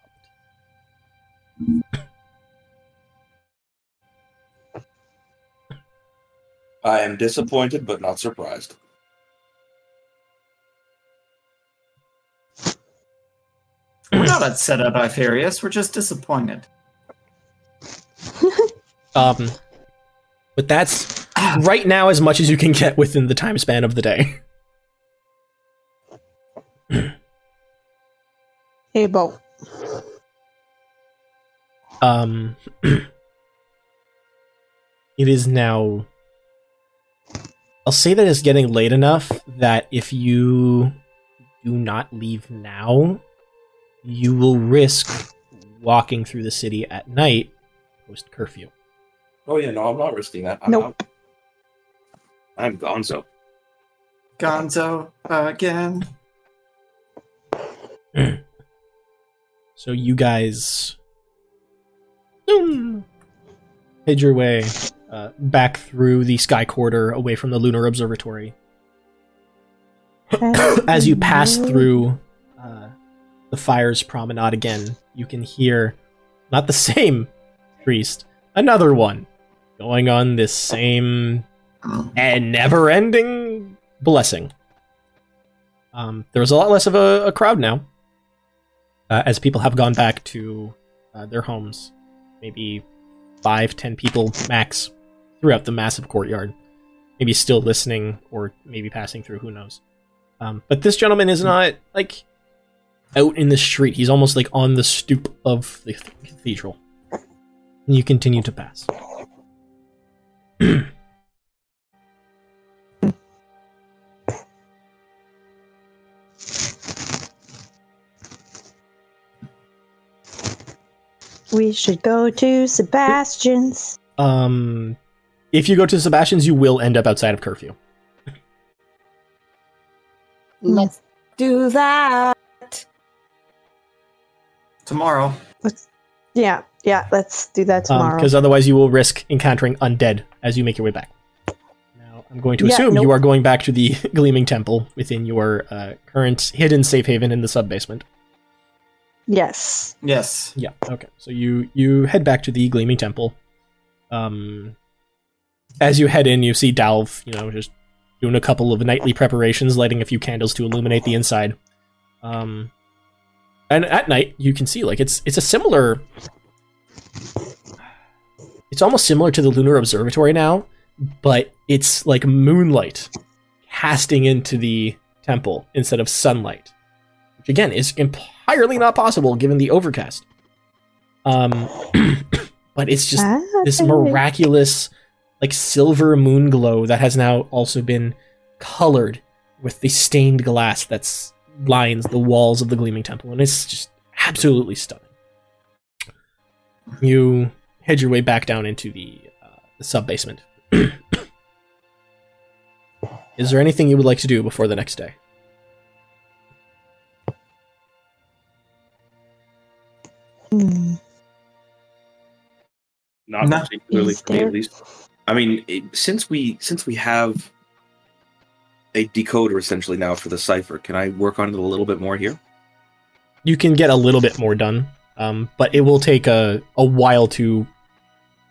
I am disappointed, but not surprised. We're not upset at Ivirius, we're just disappointed. Um, but that's right now as much as you can get within the time span of the day. Hey, Bo. Um, it is now. I'll say that it's getting late enough that if you do not leave now, you will risk walking through the city at night post curfew. Oh yeah, no, I'm not risking that. I'm Nope. out. I'm gonzo. Gonzo again. So you guys zoom, head your way uh, back through the sky quarter away from the lunar observatory. As you pass through the fire's promenade again, you can hear not the same priest, another one going on this same and never-ending blessing. Um, there's a lot less of a, a crowd now, uh, as people have gone back to uh, their homes. Maybe five, ten people max throughout the massive courtyard. Maybe still listening, or maybe passing through. Who knows? Um, but this gentleman is not like out in the street. He's almost like on the stoop of the cathedral. And you continue to pass. We should go to Sebastian's. Um, if you go to Sebastian's, you will end up outside of curfew. Let's do that. Tomorrow. Yeah, yeah, let's do that tomorrow. Because otherwise, you will risk encountering undead as you make your way back. Now, I'm going to Yeah, assume nope. you are going back to the Gleaming Temple within your uh, current hidden safe haven in the sub basement. yes. Yes. Yeah. Okay. So you you head back to the Gleaming Temple. Um, as you head in, you see Dalv, you know, just doing a couple of nightly preparations, lighting a few candles to illuminate the inside. Um, and at night, you can see like it's it's a similar. It's almost similar to the lunar observatory now, but it's like moonlight casting into the temple instead of sunlight, which again is entirely not possible given the overcast. Um, but it's just Ah, this miraculous like silver moon glow that has now also been colored with the stained glass that's lines the walls of the gleaming temple and it's just absolutely stunning you head your way back down into the, uh, the sub basement. Is there anything you would like to do before the next day? Hmm. Not No. particularly for me, at least. I mean, it, since we since we have a decoder essentially now for the cipher, can I work on it a little bit more here? You can get a little bit more done, um, but it will take a, a while to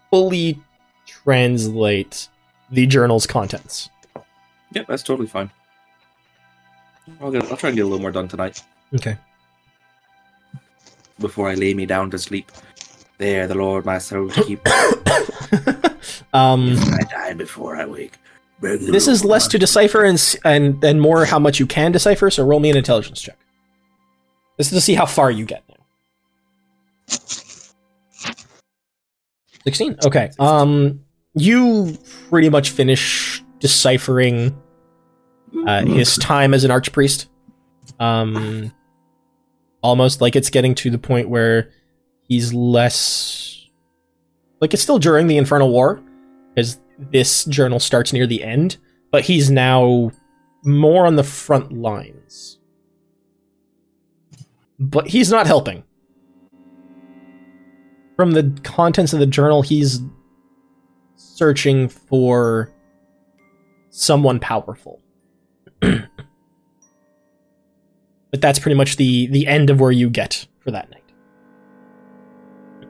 fully translate the journal's contents. Yeah, that's totally fine. I'll, get, I'll try and get a little more done tonight Okay. before I lay me down to sleep. There, the Lord my soul to keep. um, I die before I wake. This is less to decipher and, and and more how much you can decipher. So roll me an intelligence check. This is to see how far you get now. Sixteen. Okay. Um, you pretty much finish deciphering uh, his time as an archpriest. Um, almost like it's getting to the point where he's less like it's still during the Infernal War because this journal starts near the end, but he's now more on the front lines. But he's not helping. From the contents of the journal, he's searching for someone powerful. but that's pretty much the the end of where you get for that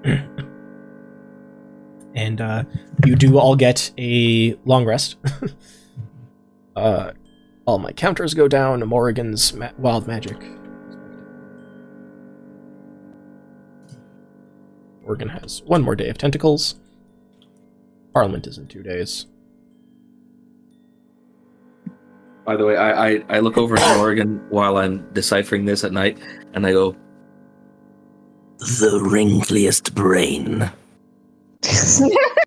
night. and uh, you do all get a long rest. uh, all my counters go down. Morrigan's ma- wild magic. Morgan has one more day of tentacles. Parliament is in two days. By the way, I, I, I look over at Morgan while I'm deciphering this at night, and I go, "The wrinkliest brain."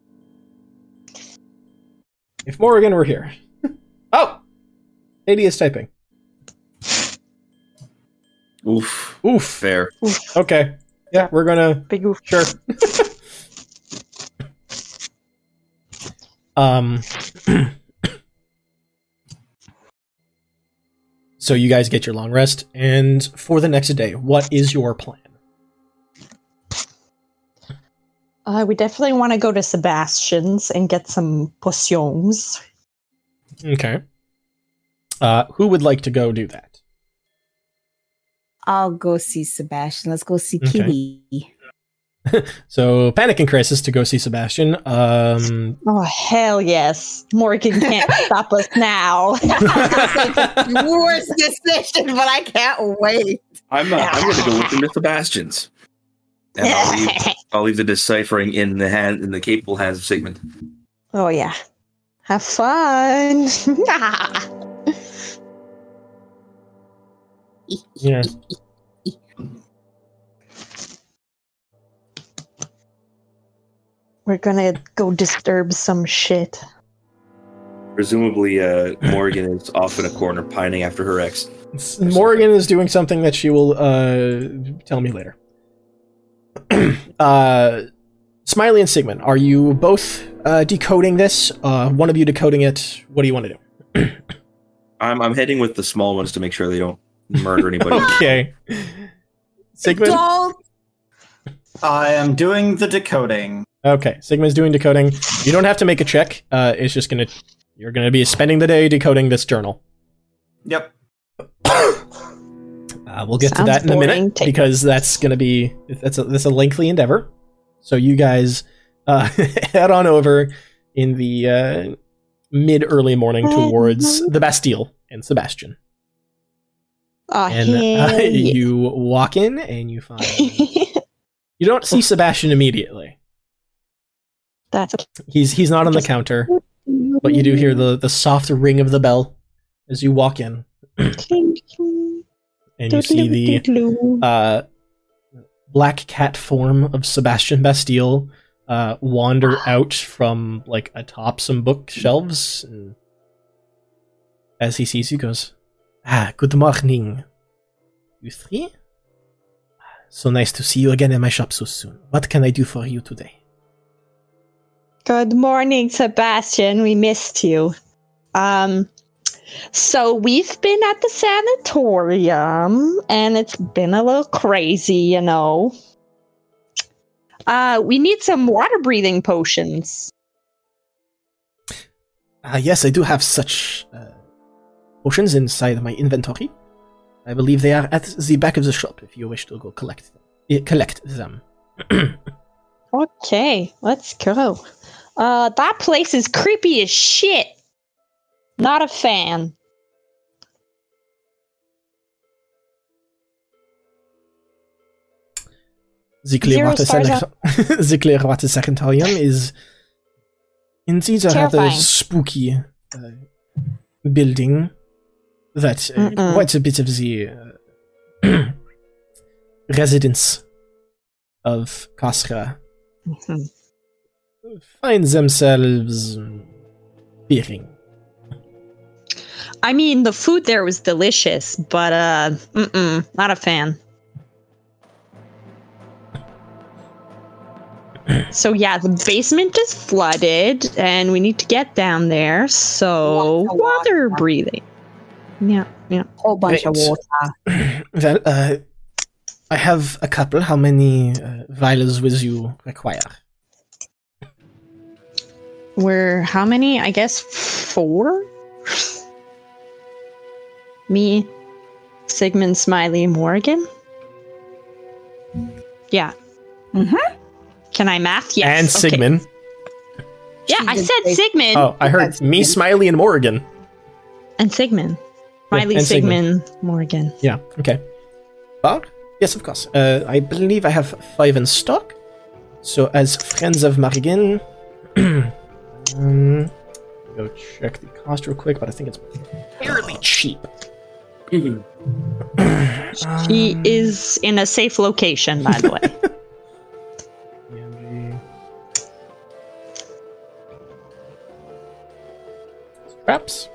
If Morrigan were here. oh! Sadie is typing. Oof, Oof. fair. Okay. Yeah, we're gonna Big oof. Sure. um. so you guys get your long rest, and for the next day, what is your plan? Uh, we definitely want to go to Sebastian's and get some potions. Okay. Uh, who would like to go do that? I'll go see Sebastian. Let's go see Okay. Kitty. So Panic and Crisis to go see Sebastian. Um, Oh hell yes! Morgan can't stop us now. Worst decision, but I can't wait. I'm uh, I'm going to go with him to Sebastian's, and I'll leave, I'll leave the deciphering in the hand in the capable hands of Sigmund. oh yeah, have fun. yeah. We're gonna go disturb some shit. Presumably, uh, Morgan is off in a corner pining after her ex. Morgan is doing something that she will uh, tell me later. uh, Smiley and Sigmund, are you both uh, decoding this? Uh, one of you decoding it. What do you want to do? I'm I'm heading with the small ones to make sure they don't murder anybody. Okay. Sigmund? Don't. I am doing the decoding. Okay, Sigmund's doing decoding. You don't have to make a check. Uh, it's just gonna. You're gonna be spending the day decoding this journal. Yep. Uh, we'll get to that in a minute boring. Because that's gonna be that's a, that's a lengthy endeavor. So you guys uh, head on over in the uh, mid early morning towards the Bastille and Sebastian, Oh and uh, you walk in and you find you don't see Sebastian immediately. That's okay. He's he's not on the counter, but you do hear the the soft ring of the bell as you walk in, and you see the uh, black cat form of Sebastian Bastille uh, wander out from like atop some bookshelves. And as he sees you, goes, "Ah, good morning, you three. So nice to see you again in my shop so soon. What can I do for you today?" Good morning, Sebastian. We missed you. Um, so we've been at the sanatorium, and it's been a little crazy, you know. Uh, we need some water breathing potions. Uh, yes, I do have such uh, potions inside my inventory. I believe they are at the back of the shop if you wish to go collect them. collect them. Okay, let's go. Uh, that place is creepy as shit. Not a fan. The Clearwater, stars Sanat- the Clearwater Sanitarium is indeed a rather spooky uh, building that uh, quite a bit of the uh, residents of Kasra Mhm. find themselves fearing. I mean, the food there was delicious, but uh, mm-mm, not a fan. So yeah, the basement is flooded, and we need to get down there. So water water. breathing. Yeah, yeah. Whole bunch of water. Well, uh, I have a couple. How many uh, vials will you require? We're how many? I guess four. Me, Sigmund, Smiley, Morgan. Yeah. Mhm. Can I math? Yes. and okay. Sigmund. Yeah, I said Sigmund Oh, I heard me. Smiley, and Morgan. and Sigmund. Smiley, and Sigmund. Sigmund, Morgan. Yeah, okay. Bar? Yes, of course. Uh, I believe I have five in stock. So, as friends of Margin, um, go check the cost real quick, but I think it's fairly cheap. She Um, is in a safe location, by the way. EMG. Scraps.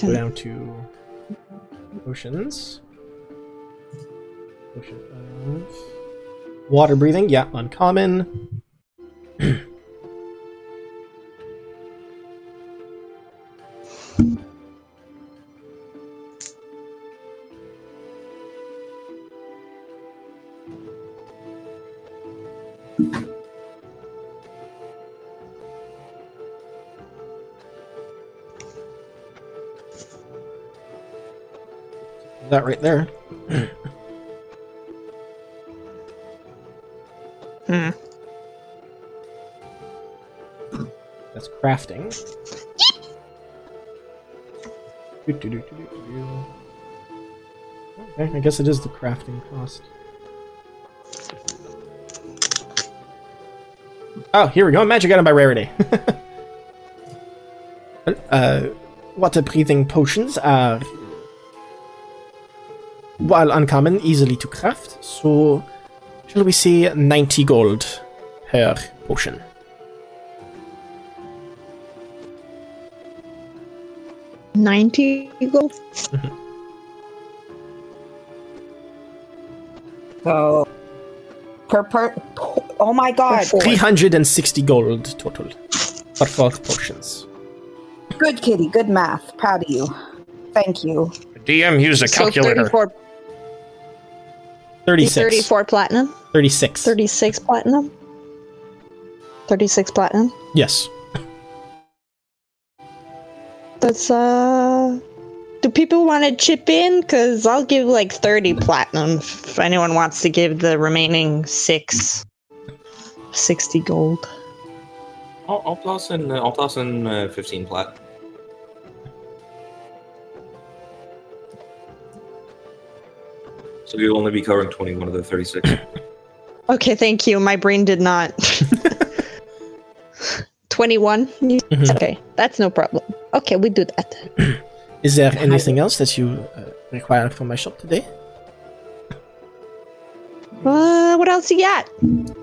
Go down to oceans. Potion of water breathing, yeah, uncommon. That right there. Hmm. That's crafting. Do-do-do-do-do-do. Okay, I guess it is the crafting cost. Oh, here we go. Magic item by rarity. uh, water breathing potions are, while uncommon, easily to craft. So, shall we say 90 gold per potion? Ninety gold. Mm-hmm. So per per. Oh my god! 360 gold total for four potions. Good kitty. Good math. Proud of you. Thank you. DM used a calculator. So 34, 36. 34 platinum. 36. 36 platinum. 36 platinum. Yes. That's uh do people want to chip in cuz I'll give like 30 platinum if anyone wants to give the remaining 6 60 gold. I'll, I'll toss in. Uh, I'll toss in uh, fifteen plat. So you'll only be covering twenty-one of the thirty-six. Okay, thank you. My brain did not 21. You- Mhm. Okay, that's no problem. Okay, we do that. Is there anything else that you uh, require from my shop today? Uh, what else you got?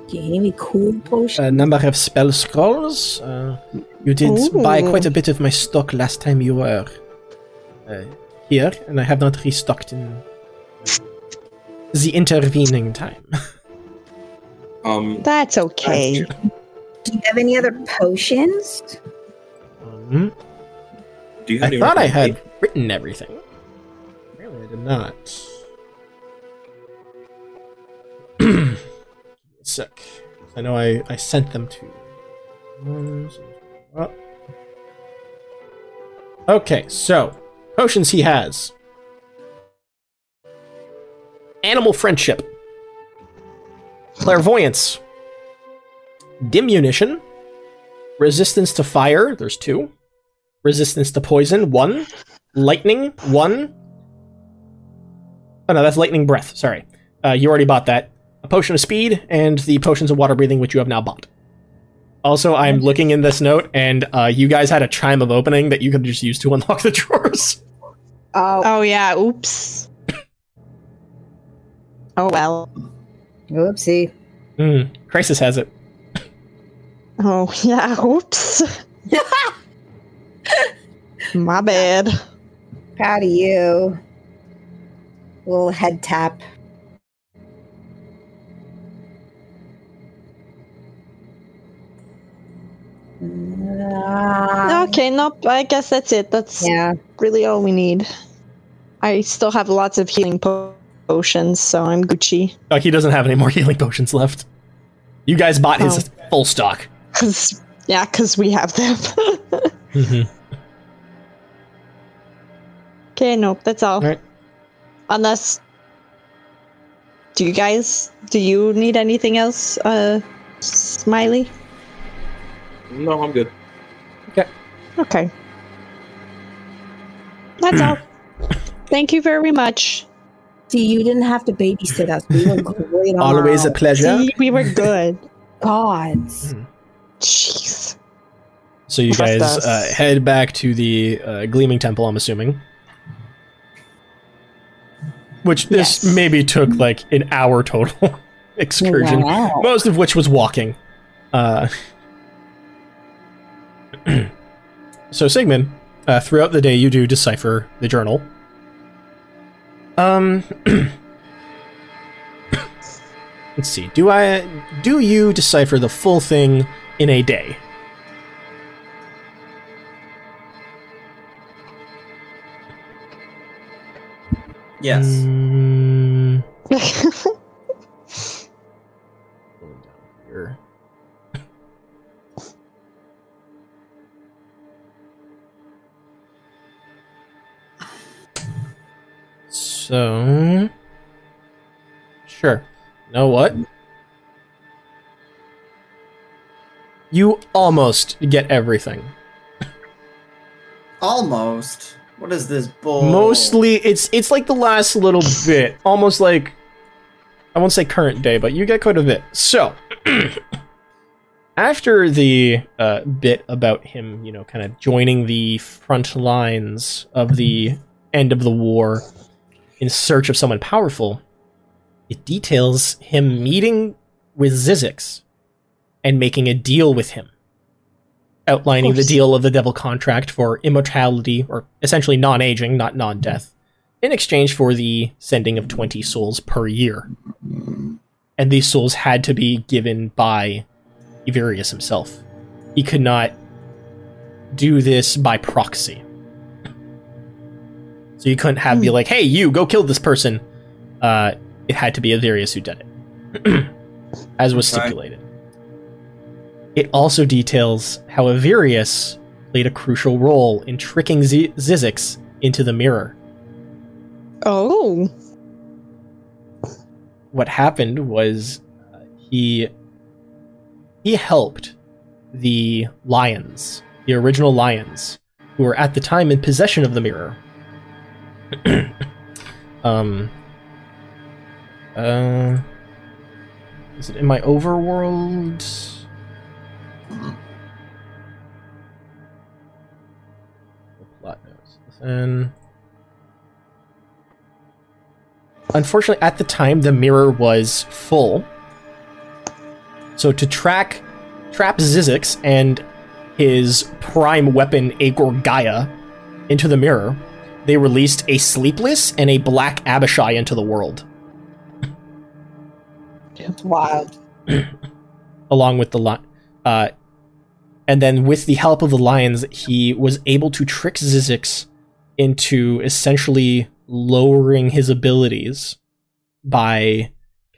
Gave me cool potion. A number of spell scrolls. Uh, you did buy quite a bit of my stock last time you were uh, here, and I have not restocked in the intervening time. Um, That's okay. Do you have any other potions? Um, do you have I any thought I had recommenda- written everything. Really, I did not. Give me a sec. I know I, I sent them to. Oh. Okay, so potions he has. Animal friendship. Clairvoyance. Diminution. Resistance to fire, there's two. Resistance to poison, one. Lightning, one. Oh no, that's lightning breath, sorry. Uh, you already bought that. A potion of speed, and the potions of water breathing, which you have now bought. Also, I'm looking in this note, and uh, you guys had a chime of opening that you could just use to unlock the drawers. Oh, Oh yeah, oops. Oh well. oopsie. Hmm, Crisis has it. Oh yeah, oops. My bad. Proud of you. Little head tap. Ah, Okay, nope. I guess that's it. That's yeah. really all we need. I still have lots of healing po- potions, so I'm Gucci. Like he doesn't have any more healing potions left. You guys bought his full stock. Cause yeah, cause we have them. Mm-hmm. okay, nope. That's all. Alright. Unless, do you guys? Do you need anything else, uh, Smiley? No, I'm good. Okay. Okay. That's all. Thank you very much. See, you didn't have to babysit us. We were great on Always a pleasure. See, we were good. gods. Jeez. So you Trust guys uh, head back to the uh, Gleaming Temple, I'm assuming. Which this Yes. maybe took like an hour total excursion, Wow. most of which was walking. Uh, so Sigmund, uh, throughout the day, you do decipher the journal. Um, let's see. Do I do you decipher the full thing in a day? Yes. Mm, So, sure. You know what? You almost get everything. Almost. What is this bull? Mostly, it's it's like the last little bit, almost like I won't say current day, but you get quite a bit. So, after the uh, bit about him, you know, kind of joining the front lines of the end of the war in search of someone powerful, it details him meeting with Zizix and making a deal with him outlining the deal of the devil contract for immortality, or essentially non aging, not non death, in exchange for the sending of 20 souls per year. And these souls had to be given by Ivirius himself. He could not do this by proxy. So you couldn't have be like, hey, you, go kill this person. Uh, it had to be Ivirius who did it, as was Okay. stipulated. It also details how Ivirius played a crucial role in tricking Z- Zizix into the mirror. oh. What happened was uh, he he helped the lions, the original lions, who were at the time in possession of the mirror. um. Uh. Is it in my overworld? Then. Unfortunately, at the time, the mirror was full. So to track trap Zizix and his prime weapon, Agor Gaia, into the mirror, they released a Sleepless and a Black Abishai into the world. It's wild. along with the lion. Uh, and then, with the help of the lions, he was able to trick Zizix into essentially lowering his abilities by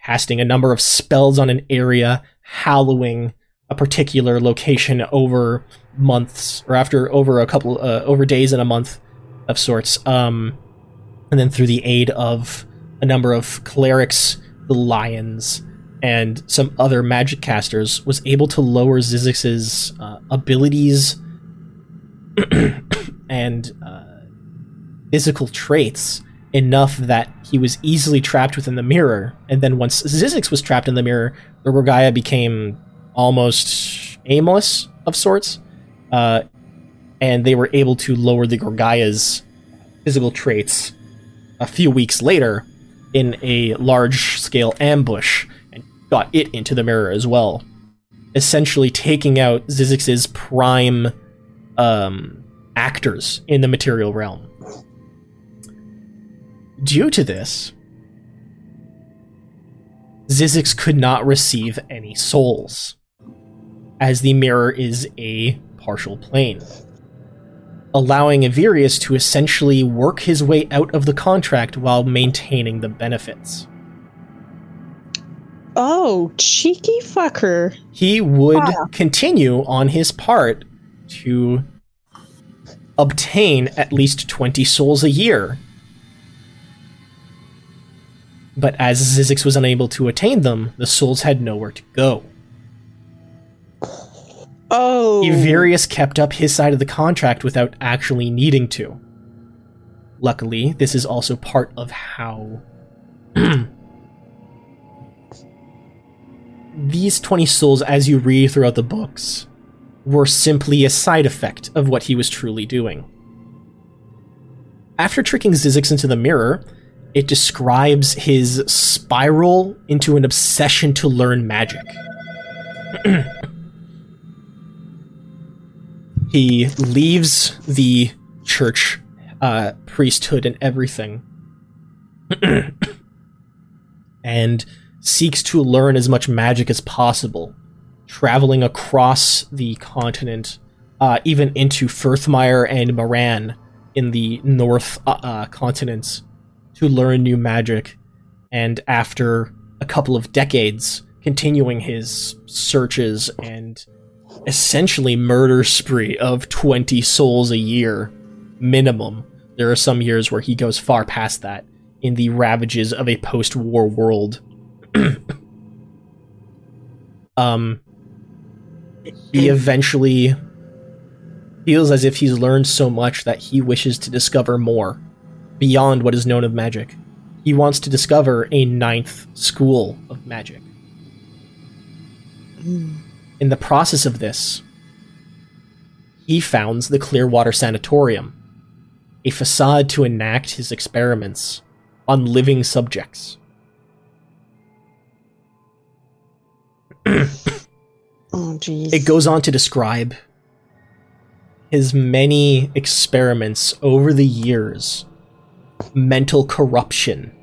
casting a number of spells on an area, hallowing a particular location over months or after over a couple uh, over days and a month of sorts. Um, and then through the aid of a number of clerics, the lions, and some other magic casters, was able to lower Zizix's uh, abilities and uh, physical traits enough that he was easily trapped within the mirror. And then once Zizix was trapped in the mirror, the Rogaya became almost aimless of sorts, uh, and they were able to lower the Gorgaya's physical traits a few weeks later in a large scale ambush and got it into the mirror as well. Essentially taking out Zizix's prime um, actors in the material realm. Due to this, Zizix could not receive any souls, as the mirror is a partial plane, allowing Ivirius to essentially work his way out of the contract while maintaining the benefits. Oh, cheeky fucker. He would Wow. continue on his part to obtain at least 20 souls a year. But as Zizix was unable to attain them, the souls had nowhere to go. Oh. Ivirius kept up his side of the contract without actually needing to. Luckily, this is also part of how these 20 souls, as you read throughout the books, were simply a side effect of what he was truly doing. After tricking Zizix into the mirror, it describes his spiral into an obsession to learn magic. he leaves the church uh, priesthood and everything and seeks to learn as much magic as possible, traveling across the continent, uh, even into Firthmire and Moran in the north uh, uh, continents to learn new magic. And after a couple of decades, continuing his searches and essentially murder spree of 20 souls a year minimum. There are some years where he goes far past that in the ravages of a post-war world. um he eventually feels as if he's learned so much that he wishes to discover more beyond what is known of magic. He wants to discover a ninth school of magic. In the process of this, he founds the Clearwater Sanatorium, a facade to enact his experiments on living subjects. Oh, jeez. It goes on to describe his many experiments over the years, mental corruption,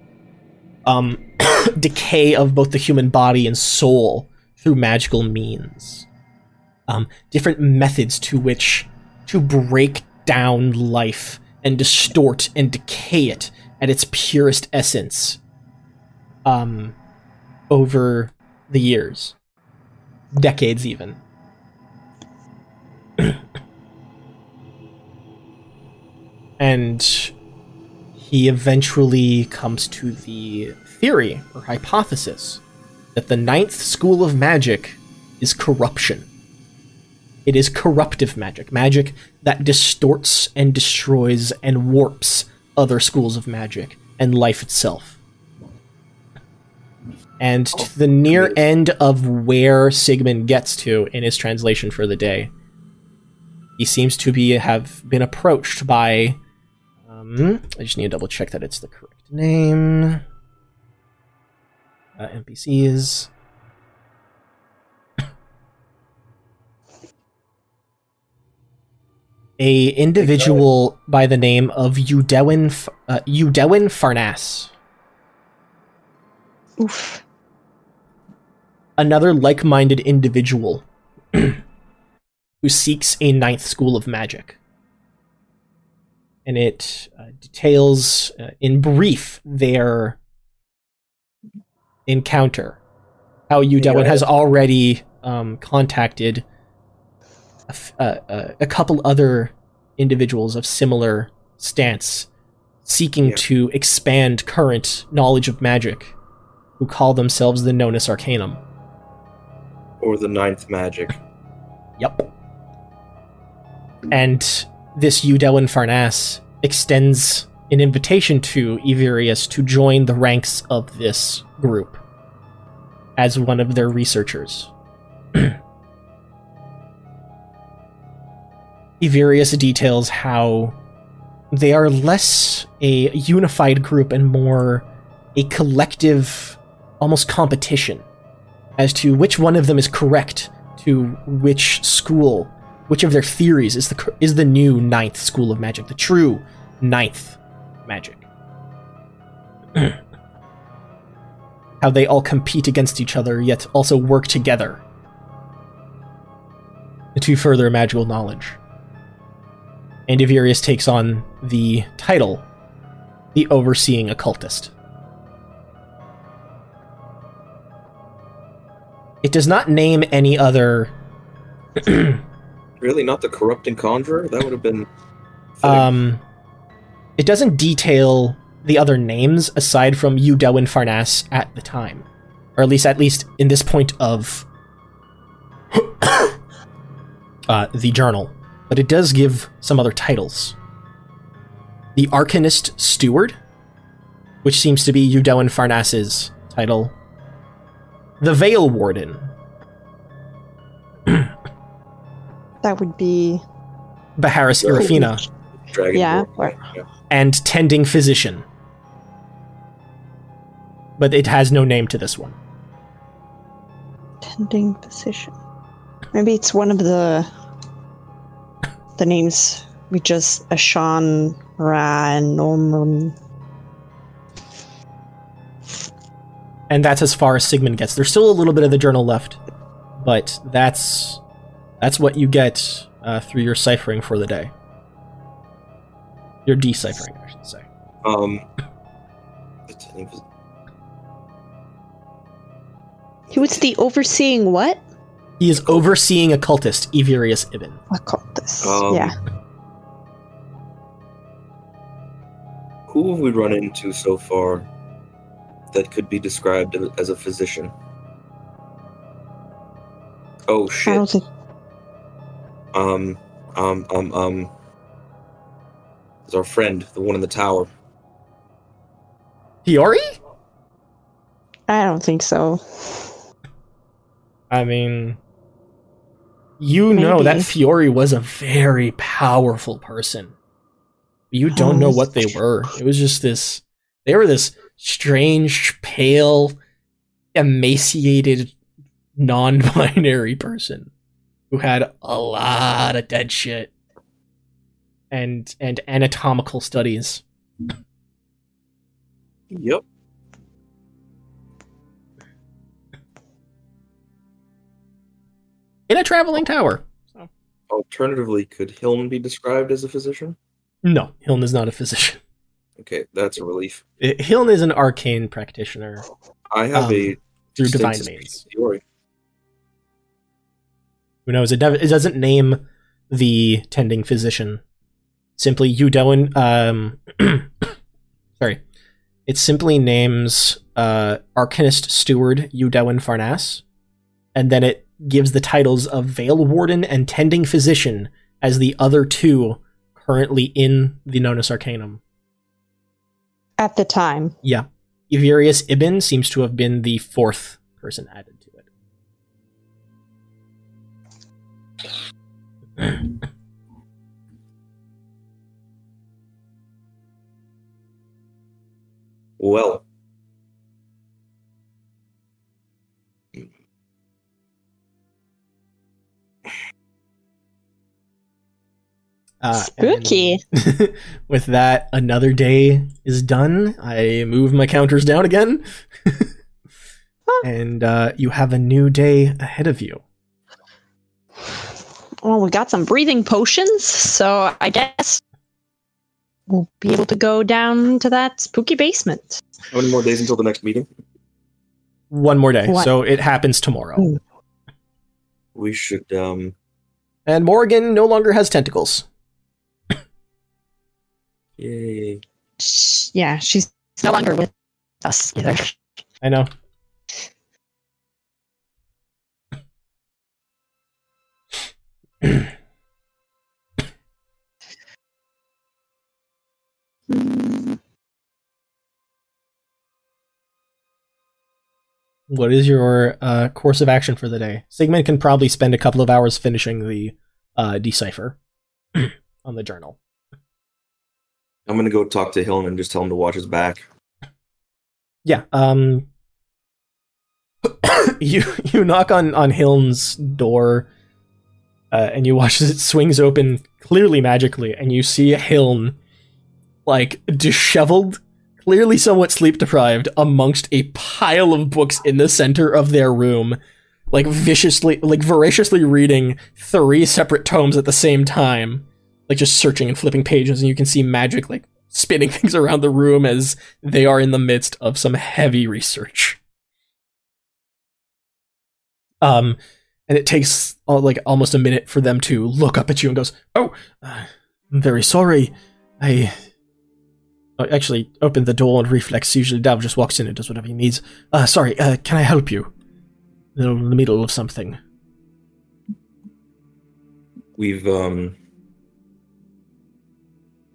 um, decay of both the human body and soul through magical means, um, different methods to which to break down life and distort and decay it at its purest essence, um, over the years decades even. and he eventually comes to the theory or hypothesis that the ninth school of magic is corruption. It is corruptive magic, magic that distorts and destroys and warps other schools of magic and life itself and to the near end of where Sigmund gets to in his translation for the day. He seems to be have been approached by. Um, I just need to double check that it's the correct name. Uh, NPCs. A individual by the name of Udelwin, uh, Udelwin Farnas. Oof. another like-minded individual who seeks a ninth school of magic. And it uh, details, uh, in brief, their encounter. How Udelwin has already um, contacted a, f- uh, uh, a couple other individuals of similar stance, seeking Yeah. to expand current knowledge of magic, who call themselves the Nonus Arcanum. Or the ninth magic. Yep. And this Udelwin Farnas extends an invitation to Ivirius to join the ranks of this group as one of their researchers. Ivirius details how they are less a unified group and more a collective, almost competition as to which one of them is correct to which school, which of their theories is the is the new ninth school of magic, the true ninth magic. How they all compete against each other, yet also work together to further magical knowledge. And Ivirius takes on the title, the Overseeing Occultist. It does not name any other Really, not the corrupting conjurer? That would have been. fitting. Um, it doesn't detail the other names aside from Udelwin Farnas at the time, or at least at least in this point of uh, the journal. But it does give some other titles. The Arcanist Steward, which seems to be Udelwin Farnas's title. The Veil Warden, That would be Baharis Sure. Irafina, Dragon yeah, Lord, or- yeah. and Tending Physician. But it has no name to this one. tending position. Maybe it's one of the the names we just Ashan Ra and Norman. And that's as far as Sigmund gets. There's still a little bit of the journal left, but that's that's what you get uh, through your ciphering for the day. Your deciphering, I should say. Um. He was the overseeing what? He is overseeing occultist Ivirius Ibin. Occultist. Um, yeah. Who have we run into so far that could be described as a physician? Oh I shit. don't think Um, um, um, um. Is our friend, the one in the tower. Fiori? I don't think so. I mean, you know that Fiori was a very powerful person. You don't know Oh. what they were. It was just this. They were this strange, pale, emaciated, non-binary person who had a lot of dead shit and and anatomical studies. Yep. In a traveling tower. Alternatively, could Hiln be described as a physician? No, Hiln is not a physician. Okay, that's a relief. I- Hiln is an arcane practitioner I have Um, a through divine extensive domains. theory. Who knows? It, nev- it doesn't name the tending physician. Simply Udelwin. Um, sorry, it simply names uh, Arcanist Steward Udelwin Farnas, and then it gives the titles of Veil Warden and Tending Physician as the other two currently in the Nonus Arcanum. At the time. Yeah, Ivirius Ibin seems to have been the fourth person added to it. Well, Uh, Spooky. with that, another day is done. I move my counters down again. and uh, you have a new day ahead of you. Well, we got some breathing potions, so I guess we'll be able to go down to that spooky basement. How many more days until the next meeting? One more day, What? so it happens tomorrow. Ooh. We should um And Morrigan no longer has tentacles. Yay. Yeah, she's no longer with us either. I know. What is your uh, course of action for the day? Sigmund can probably spend a couple of hours finishing the uh, decipher on the journal. I'm gonna go talk to Hilton and just tell him to watch his back. Yeah. Um. you you knock on on Hiln's door, uh, and you watch as it swings open, clearly magically, and you see Hiln, like disheveled, clearly somewhat sleep deprived, amongst a pile of books in the center of their room, like viciously, like voraciously reading three separate tomes at the same time, like just searching and flipping pages, and you can see magic like spinning things around the room as they are in the midst of some heavy research. Um, and it takes uh, like almost a minute for them to look up at you and goes, "Oh, uh, I'm very sorry. I actually opened the door and reflex. Usually, Dav just walks in and does whatever he needs. Uh, sorry. Uh, can I help you? In the middle of something. We've um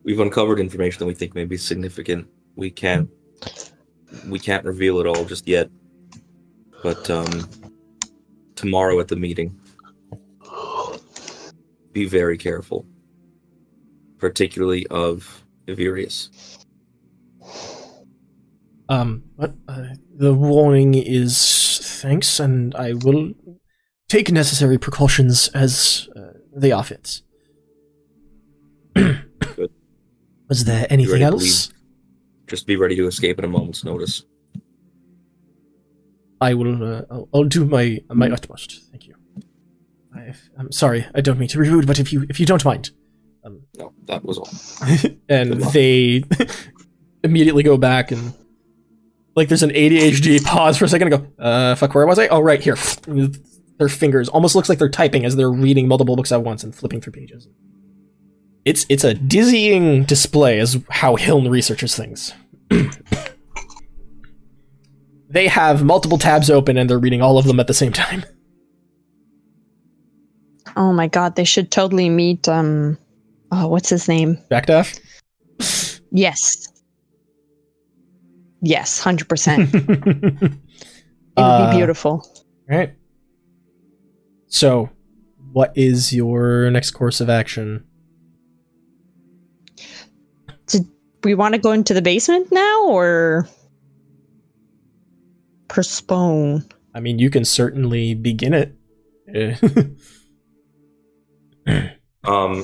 we've uncovered information that we think may be significant. We can't we can't reveal it all just yet. But um tomorrow at the meeting be very careful. Particularly of Ivirius. Um, but uh, the warning is thanks, and I will take necessary precautions as uh, they are fit. Was there anything else? Just be ready to escape at a moment's notice. I will. Uh, I'll, I'll do my my utmost. Thank you. I, I'm sorry. I don't mean to be rude, but if you if you don't mind, um, No, that was all. and they immediately go back and like there's an ADHD pause for a second and go, uh, fuck, where was I? Oh, right here. Their fingers almost looks like they're typing as they're reading multiple books at once and flipping through pages. It's it's a dizzying display as how Hiln researches things. they have multiple tabs open and they're reading all of them at the same time. Oh my god, they should totally meet um oh what's his name? Backdaff? Yes. Yes, hundred percent. It would Uh, be beautiful. All right. So, what is your next course of action? We want to go into the basement now or postpone? I mean, you can certainly begin it. Um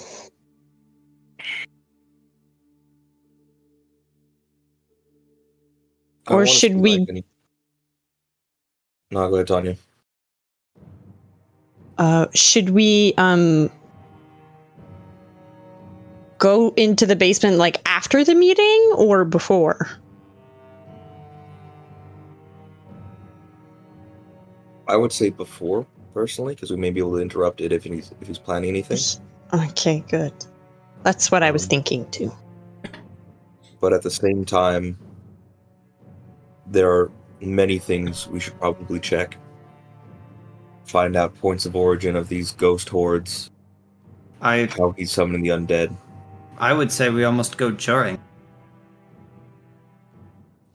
Or should we- like, any- No, go ahead, Tanya. Uh should we um go into the basement like after the meeting or before? I would say before, personally, because we may be able to interrupt it if he's if he's planning anything. Okay, good. That's what I was Um, thinking too. But at the same time, there are many things we should probably check. Find out points of origin of these ghost hordes, I how he's summoning the undead. I would say we almost go during.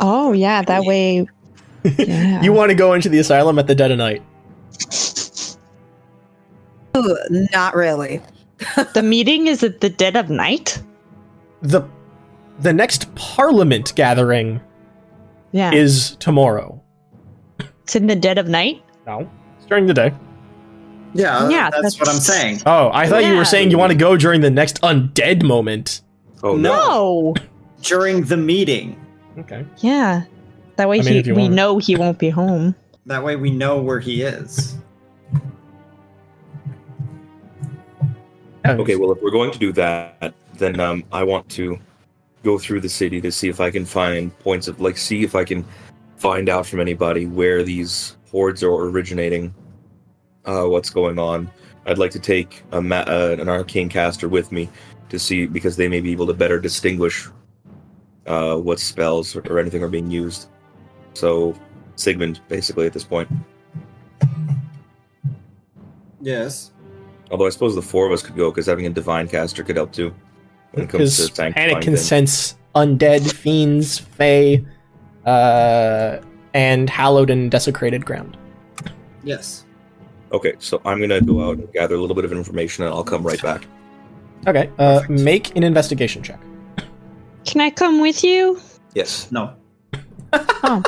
Oh yeah, that way Yeah. you want to go into the asylum at the dead of night. Ooh, Not really. the meeting is at the dead of night? The the next parliament gathering Yeah. is tomorrow. it's in the dead of night? No, it's during the day. Yeah, Yeah, that's, what I'm saying. Oh, I thought you were saying you want to go during the next undead moment. Oh No. No. During the meeting. Okay. Yeah. That way I mean, he, we want. know he won't be home. That way we know where he is. Okay, well, if we're going to do that, then um, I want to go through the city to see if I can find points of like, see if I can find out from anybody where these hordes are originating, uh, what's going on. I'd like to take a ma- uh, an arcane caster with me to see because they may be able to better distinguish uh, what spells or anything are being used. So, Sigmund, basically, at this point. Yes. Although I suppose the four of us could go because having a divine caster could help too. When it comes to Because sanctifying Panic can things. sense undead, fiends, fae, uh, and hallowed and desecrated ground. Yes. Okay, so I'm gonna go out and gather a little bit of information, and I'll come right back. Okay, uh, make an investigation check. Can I come with you? Yes. No. Oh,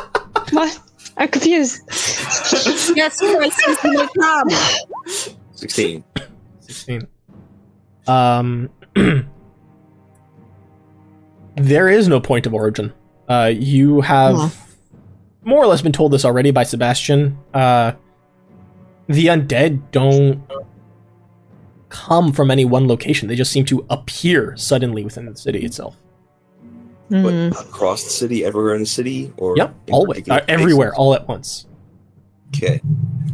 what? I'm confused. Yes, Crisis may come. Sixteen. 16. Um, there is no point of origin. Uh, you have Huh. more or less been told this already by Sebastian. Uh, the undead don't come from any one location. They just seem to appear suddenly within the city itself. But Hmm. across the city, everywhere in the city, or Yep, always, uh, everywhere, all at once. Okay.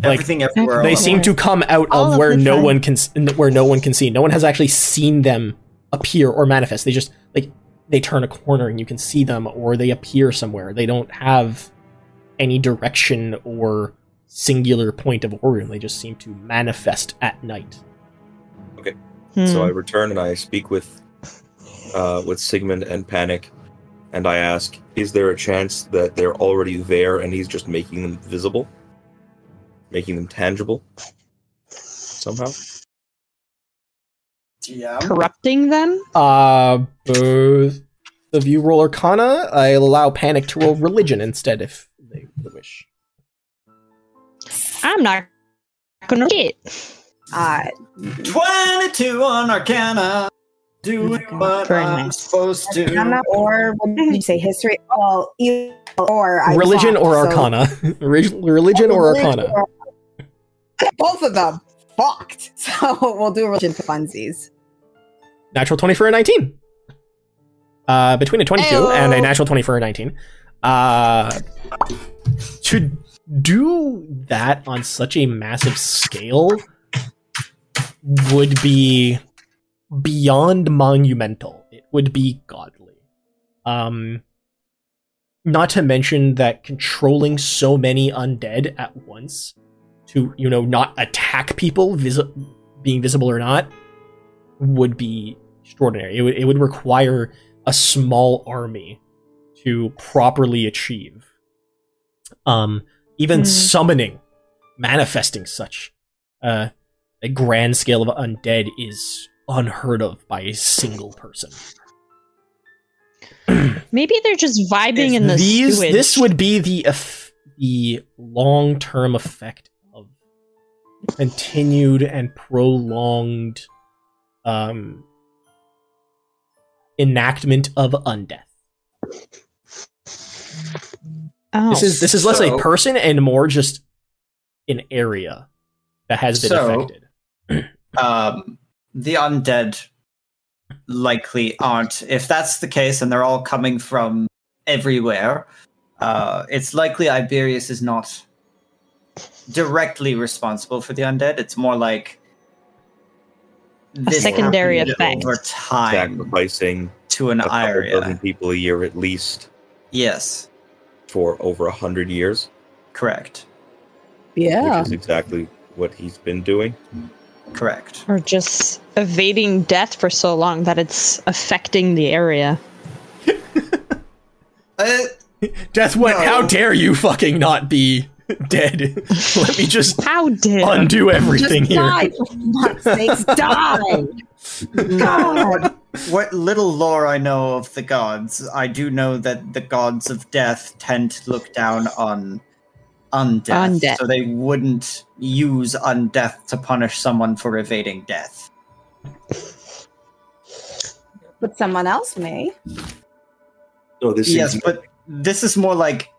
Like, Everything everywhere. they seem to come out All of of where the no time. one can where no one can see. No one has actually seen them appear or manifest. They just like they turn a corner and you can see them, or they appear somewhere. They don't have any direction or singular point of origin. They just seem to manifest at night. Hmm. So I return and I speak with uh, with Sigmund and Panic, and I ask, "Is there a chance that they're already there and he's just making them visible, making them tangible somehow?" Yeah. corrupting them? Uh, both of you roll Arcana. I allow Panic to roll Religion instead if they wish. I'm not gonna get. Uh, 22 on Arcana. Doing what I'm nice. supposed to. Arcana or what did you say? History? Well, either or. I Religion thought, or so- Arcana. Relig- Religion or Religion Arcana. or- Both of them. Fucked. So we'll do religion for funsies. natural 20 for a 19. Uh, between a 22 Ayo. and a natural 20 for a 19. Uh, to do that on such a massive scale would be beyond monumental. It would be godly. Um, not to mention that controlling so many undead at once to, you know, not attack people, visi- being visible or not, would be extraordinary. It would it would require a small army to properly achieve. Um, even Hmm. summoning, manifesting such uh, a grand scale of undead is unheard of by a single person. Maybe they're just vibing in the These sewage. this would be the eff- the long term effect of continued and prolonged um enactment of undeath. Oh. This is this is less a person and more just an area that has been So- affected. um, the undead likely aren't. If that's the case, and they're all coming from everywhere, uh, it's likely Ivirius is not directly responsible for the undead. It's more like this secondary happened effect. over time Sacrificing to an a area. people a year at least Yes, for over a hundred years, correct, Yeah. which is exactly what he's been doing. correct. or just evading death for so long that it's affecting the area. Uh, Death went, No. how dare you fucking not be dead? Let me just How dare undo everything Just here. die, for fuck's sakes, die! God. what little lore I know of the gods, I do know that the gods of death tend to look down on undeath, Undeath. so they wouldn't use undeath to punish someone for evading death. But someone else may. No, this yes, is but this is more like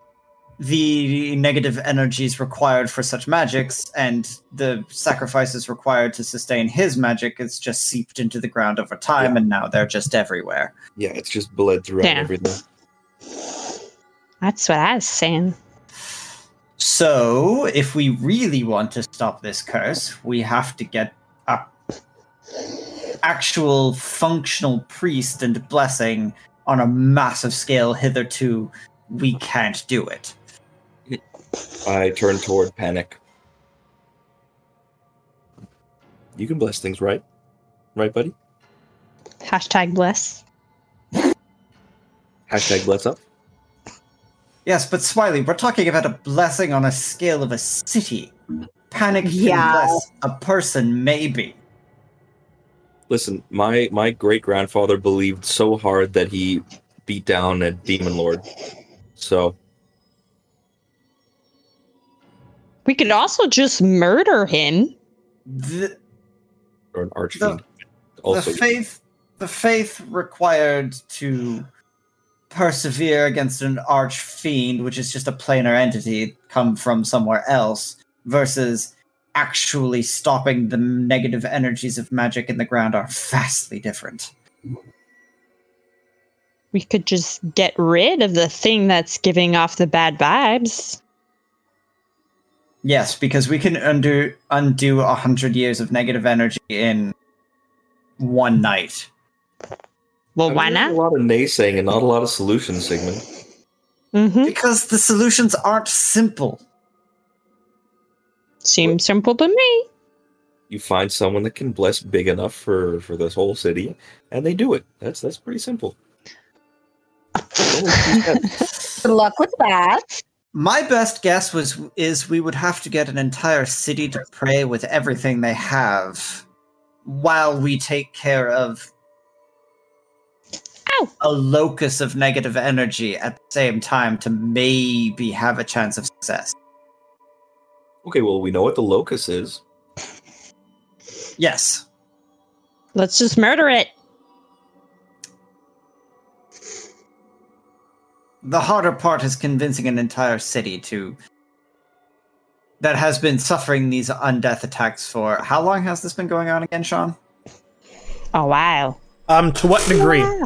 the negative energies required for such magics and the sacrifices required to sustain his magic is just seeped into the ground over time and now they're just everywhere. Yeah, it's just bled throughout Yeah. everything. That's what I was saying. So, if we really want to stop this curse, we have to get a actual functional priest and blessing on a massive scale. Hitherto, we can't do it. I turn toward Panic. You can bless things, right? Right, buddy? Hashtag bless. Hashtag bless up. Yes, but Smiley, we're talking about a blessing on a scale of a city. Panic can Yeah. bless a person, maybe. Listen, my my great grandfather believed so hard that he beat down a demon lord. So We could also just murder him. The, or an archfiend. the Also, faith the faith required to persevere against an arch fiend which is just a planar entity come from somewhere else versus actually stopping the negative energies of magic in the ground are vastly different We could just get rid of the thing that's giving off the bad vibes. Yes because we can undo undo a hundred years of negative energy in one night Well, I why mean, there's not? A lot of naysaying and not a lot of solutions, Sigmund. Mm-hmm. because the solutions aren't simple Seems simple to me. You find someone that can bless big enough for for this whole city, and they do it. That's that's pretty simple. Good luck with that. My best guess was is we would have to get an entire city to pray with everything they have while we take care of Ow. a locus of negative energy at the same time to maybe have a chance of success. Okay, well, we know what the locus is. Yes. Let's just murder it. The harder part is convincing an entire city to that has been suffering these undeath attacks for how long has this been going on again, Sean? Oh wow. Um, to what degree? Yeah.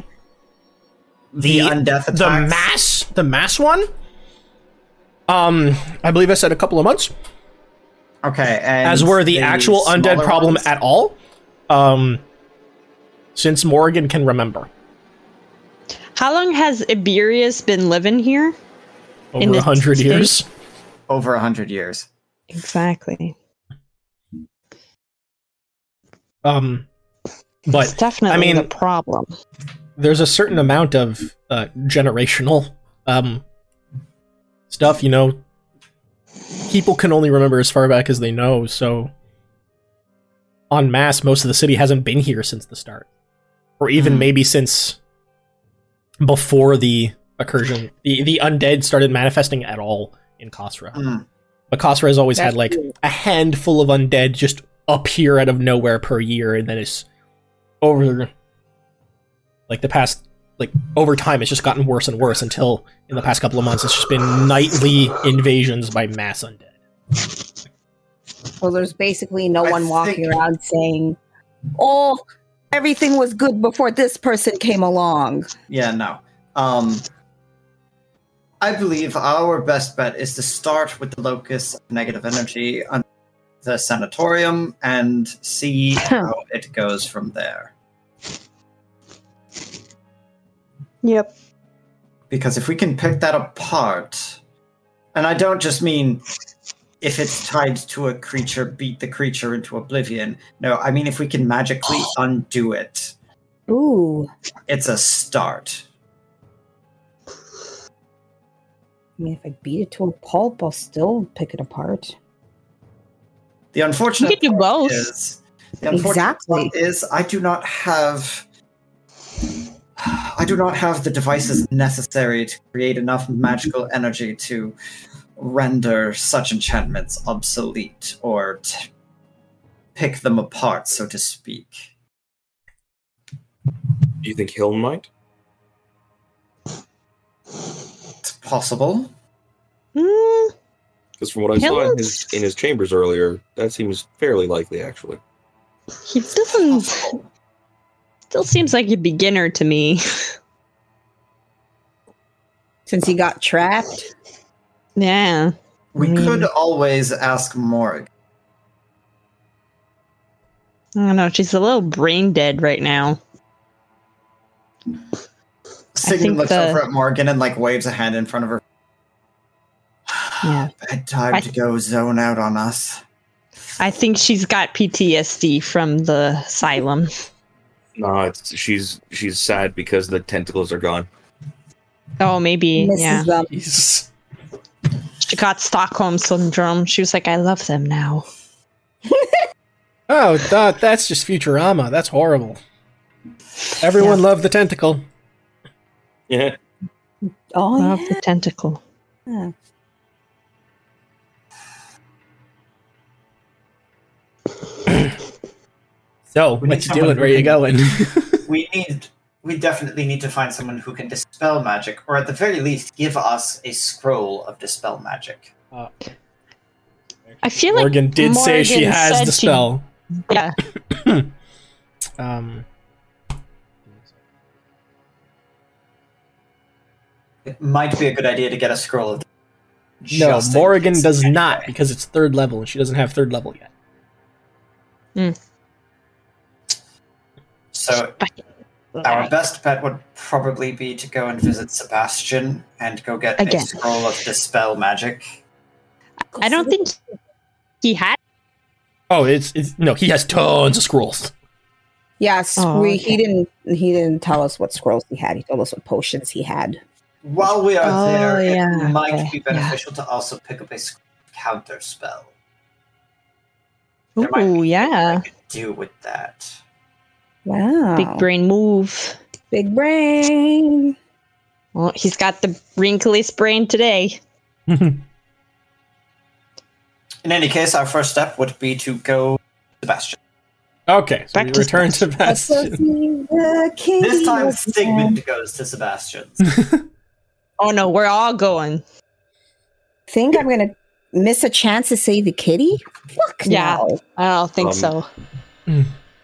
The, The- undeath attacks. The mass, the mass one. Um, I believe I said a couple of months. Okay, and as were the, actual undead problem ones? at all. Um, since Morrigan can remember, How long has Ivirius been living here? In over the a hundred years. over a hundred years. Exactly. Um, it's but definitely I mean- the problem. there's a certain amount of uh, generational um stuff. You know, people can only remember as far back as they know. So, en masse, most of the city hasn't been here since the start, or even Hmm. maybe since before the accursion. The the undead started manifesting at all in Khosra. Mm. But Khosra has always had like true. a handful of undead just appear out of nowhere per year, and then it's over. Like the past, like over time, it's just gotten worse and worse until in the past couple of months, it's just been nightly invasions by mass undead. Well, there's basically no I one walking around saying, "Oh, everything was good before this person came along." Yeah, no. Um, I believe our best bet is to start with the locus of negative energy on the sanatorium and see how it goes from there. Yep. Because if we can pick that apart, and I don't just mean if it's tied to a creature, beat the creature into oblivion. No, I mean if we can magically undo it, Ooh, it's a start. I mean, if I beat it to a pulp, I'll still pick it apart. The unfortunate You could do both. is the unfortunate Exactly. part is I do not have I do not have the devices necessary to create enough magical energy to render such enchantments obsolete or t- pick them apart, so to speak. Do you think Hiln might? It's possible. Mm, Because from what I saw in his in his chambers earlier, that seems fairly likely, actually. he doesn't. Still seems like a beginner to me. Since he got trapped. Yeah. We I mean- could always ask Morg. I don't know. She's a little brain dead right now. Sigmund looks the- over at Morgan and like waves a hand in front of her. Yeah. Bedtime I- to go zone out on us. I think she's got PTSD from the asylum. No, it's she's she's sad because the tentacles are gone. Oh, maybe. Misses Yeah. them. Jesus. She got Stockholm syndrome. She was like, I love them now. Oh, that that's just Futurama. That's horrible. Everyone loved the tentacle. Yeah. Oh, Love yeah. the tentacle. So, We what you doing? Where who you going? We need. We definitely need to find someone who can dispel magic, or at the very least, give us a scroll of dispel magic. I feel like Morgan did say she has said the she- spell. yeah. Um, It might be a good idea to get a scroll of. no, Morgan does anyway. not because it's third level and she doesn't have third level yet. So our best bet would probably be to go and visit Sebastian and go get Again. a scroll of dispel magic. I don't think he had. Oh, it's, it's no, he has tons of scrolls. Yes, Oh, we okay. he didn't he didn't tell us what scrolls he had. He told us what potions he had. While we are Oh, there, yeah, it might okay, be yeah. beneficial to also pick up a counter spell. There might Ooh, be things yeah. I could do with that. Wow. Big brain move. Big brain. Well, he's got the wrinkliest brain today. In any case, our first step would be to go Sebastian. Okay, so Back we to return to Let's go Bastion. see the king This time, of Sigmund goes to Sebastian's. Oh no, we're all going. Think I'm gonna miss a chance to save the kitty? Fuck Yeah. no. I don't think Um, so.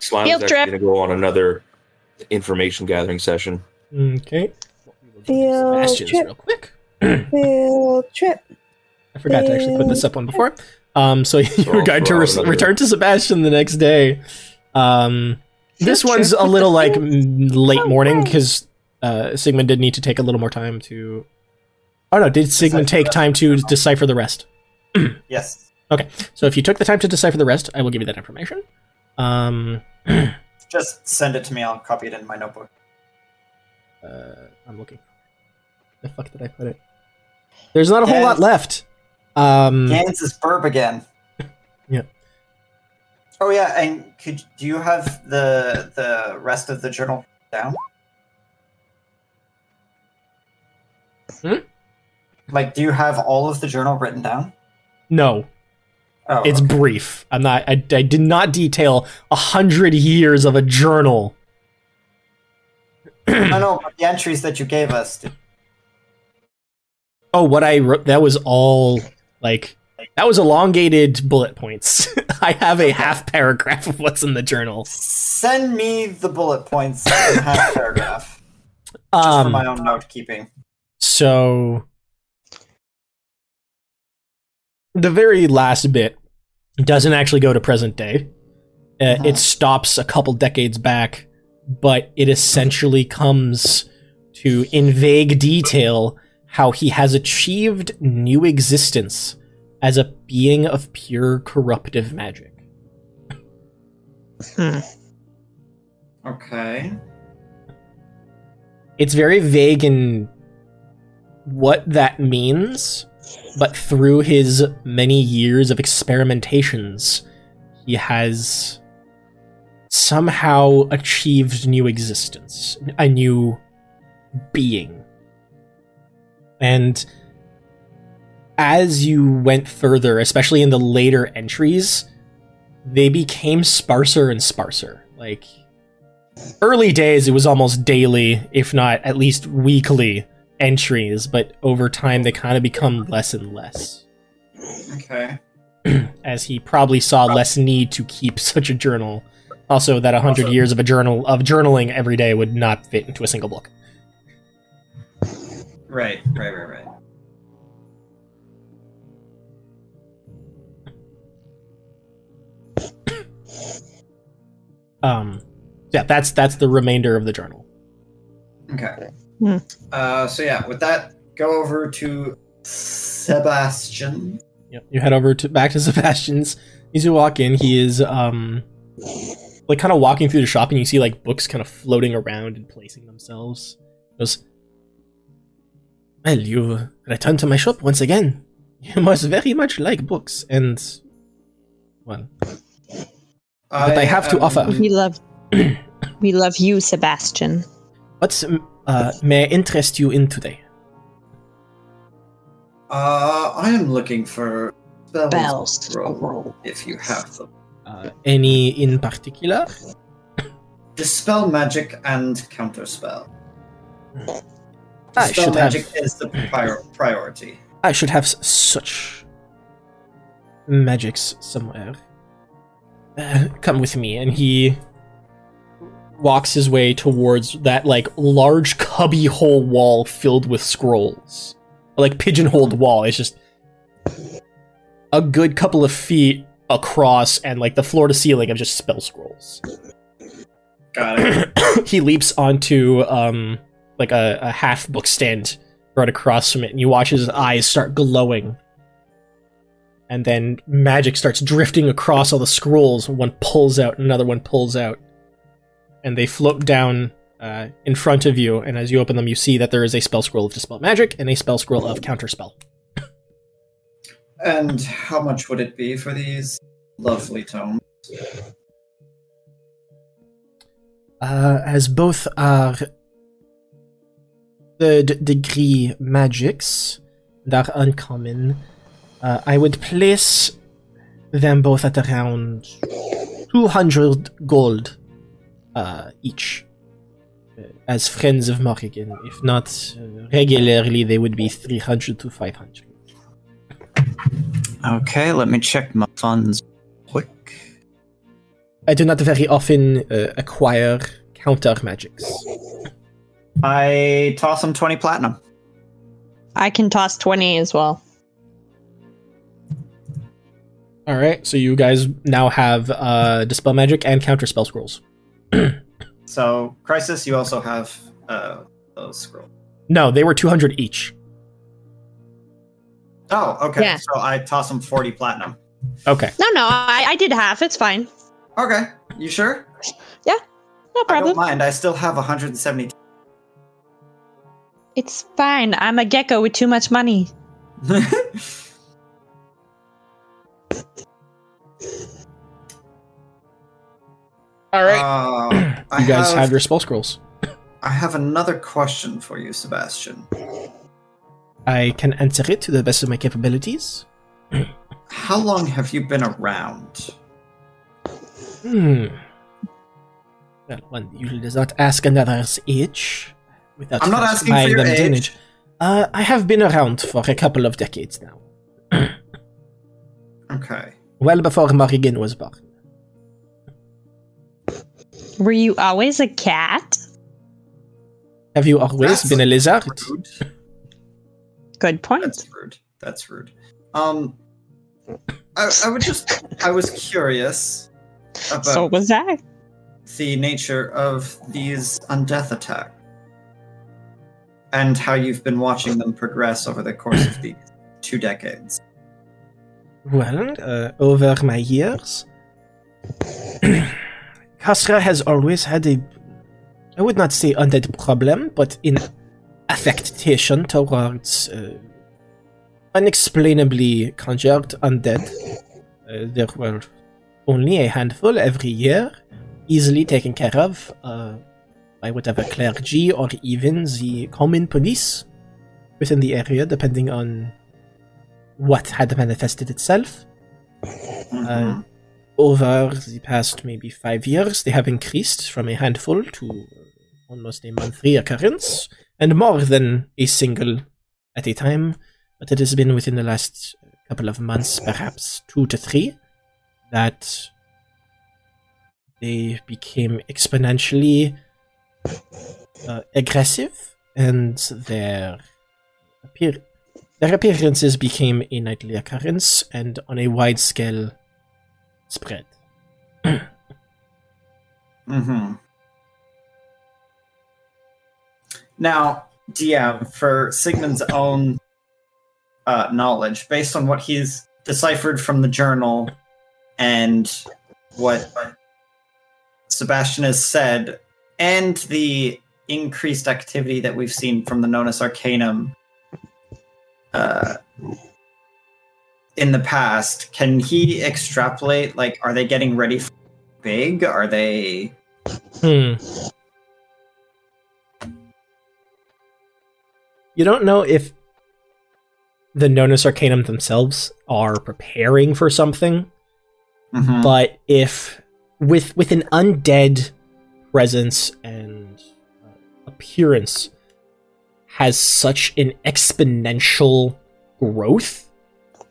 Slime's Field actually trip. going to go on another information gathering session. Okay. Field Bastions trip. real quick. Field trip. I forgot to actually put this up on before. Um, so you're I'll going to re- return to Sebastian the next day. Um, this Field one's trip a little like late morning because uh, Sigmund did need to take a little more time to. Oh no! Did Sigmund take time to decipher the rest? yes. Okay, so if you took the time to decipher the rest, I will give you that information. Um, Just send it to me. I'll copy it in my notebook. uh, I'm looking. The fuck did I put it? There's not a whole lot left. Um, Gans is burb again. Yeah. Oh yeah, and could do you have the the rest of the journal down? Hmm? Like, do you have all of the journal written down? no, Oh, it's okay. brief. I'm not. I, I did not detail a hundred years of a journal. no, no, but the entries that you gave us. did- Oh, what I wrote that was all like that was elongated bullet points. I have a half paragraph of what's in the journal. Send me the bullet points in half paragraph, just for my Um, own note keeping. so the very last bit doesn't actually go to present day. Uh, Uh-huh. It stops a couple decades back, but it essentially comes to, in vague detail, how he has achieved new existence as a being of pure corruptive magic. Hmm. Okay. It's very vague in what that means, but through his many years of experimentations, he has somehow achieved new existence, a new being. And as you went further, especially in the later entries, they became sparser and sparser. Like, early days, it was almost daily, if not at least weekly, entries, but over time they kind of become less and less. Okay. as he probably saw less need to keep such a journal. Also, that a hundred years of a journal of journaling every day would not fit into a single book. Right, right, right, right. Um, yeah, that's that's the remainder of the journal. Okay. Hmm. Uh, so yeah, with that, go over to Sebastian. Yep. You head over to back to Sebastian's. As you walk in, he is um like kind of walking through the shop, and you see like books kind of floating around and placing themselves. He goes, well, you return to my shop once again. You must very much like books, and well, But I have to offer- We love we love you, Sebastian. what uh, may I interest you in today? Uh, I am looking for spell Bell scroll, scroll. if you have them. Uh, any in particular? Dispel magic and counterspell. I Dispel should magic have. is the prior- priority. I should have s- such magics somewhere. Uh, come with me, and he walks his way towards that like large cubbyhole wall filled with scrolls, like pigeonholed wall. It's just a good couple of feet across, and like the floor to ceiling of just spell scrolls. Got it. he leaps onto um like a, a half book stand right across from it and you watch his eyes start glowing and then magic starts drifting across all the scrolls one pulls out another one pulls out and they float down uh, in front of you and as you open them you see that there is a spell scroll of dispel magic and a spell scroll of counterspell and how much would it be for these lovely tomes? uh, as both are third degree magics that are uncommon, uh, I would place them both at around 200 gold uh, each. uh, As friends of Morrigan. If not uh, regularly, they would be 300 to 500. Okay, let me check my funds quick. I do not very often uh, acquire counter magics. I toss him 20 platinum. I can toss 20 as well. All right, so you guys now have uh, dispel magic and counter spell scrolls. So, Crisis, you also have uh, those scrolls. No, they were 200 each. Oh, okay. Yeah. So I toss them 40 platinum. Okay. No, no, I, I did half. It's fine. Okay, you sure? Yeah. No I don't problem. mind. I still have 170. It's fine. I'm a gecko with too much money. All right. Uh, I you guys have, have your spell scrolls. I have another question for you, Sebastian. I can answer it to the best of my capabilities. How long have you been around? Hmm. Well, one usually does not ask another's age without I'm not asking for your them age. damage. Uh, I have been around for a couple of decades now. Okay. Well before Morrigan was born. Were you always a cat? Have you always That's been a lizard? Rude. Good point. That's rude. That's rude. Um, I, I would just, I was curious about So was I. the nature of these undeath attacks and how you've been watching them progress over the course of these two decades. Well, uh, over my years, Kasra has always had a, I would not say undead problem, but in affectation towards uh, unexplainably conjured undead. Uh, there were only a handful every year, easily taken care of uh, by whatever clergy or even the common police within the area, depending on what had manifested itself. Uh, Mhm. Over the past maybe five years, they have increased from a handful to almost a monthly occurrence, and more than a single at a time, but it has been within the last couple of months, perhaps two to three, that they became exponentially uh, aggressive, and their appear- their appearances became a nightly occurrence and on a wide scale spread. Mm-hmm. Now, DM, for Sigmund's own uh, knowledge, based on what he's deciphered from the journal and what Sebastian has said, and the increased activity that we've seen from the Nonus Arcanum uh, in the past, can he extrapolate? Like, are they getting ready for big? Are they? Hmm. You don't know if the Nonus Arcanum themselves are preparing for something, Mhm. but if with with an undead presence and uh, appearance has such an exponential growth,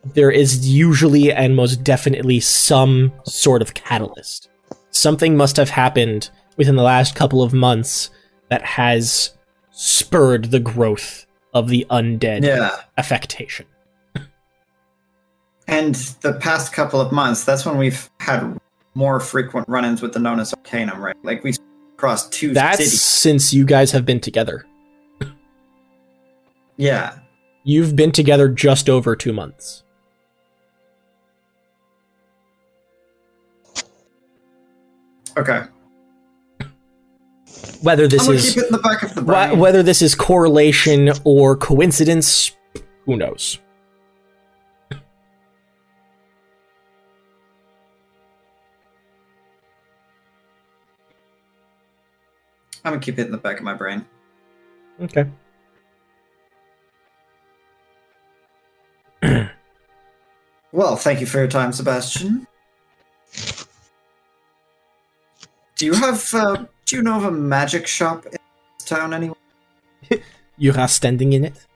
there is usually and most definitely some sort of catalyst. Something must have happened within the last couple of months that has spurred the growth of the undead Yeah. affectation. And the past couple of months, that's when we've had more frequent run-ins with the Nonus Arcanum, right? Like we crossed two That's cities. since you guys have been together. Yeah. You've been together just over two months. Okay. Whether this is keep it in the back of the wh- whether this is correlation or coincidence, who knows? I'm gonna keep it in the back of my brain. Okay. Well, thank you for your time, Sebastian. Do you have? Uh, do you know of a magic shop in this town anywhere? You are standing in it.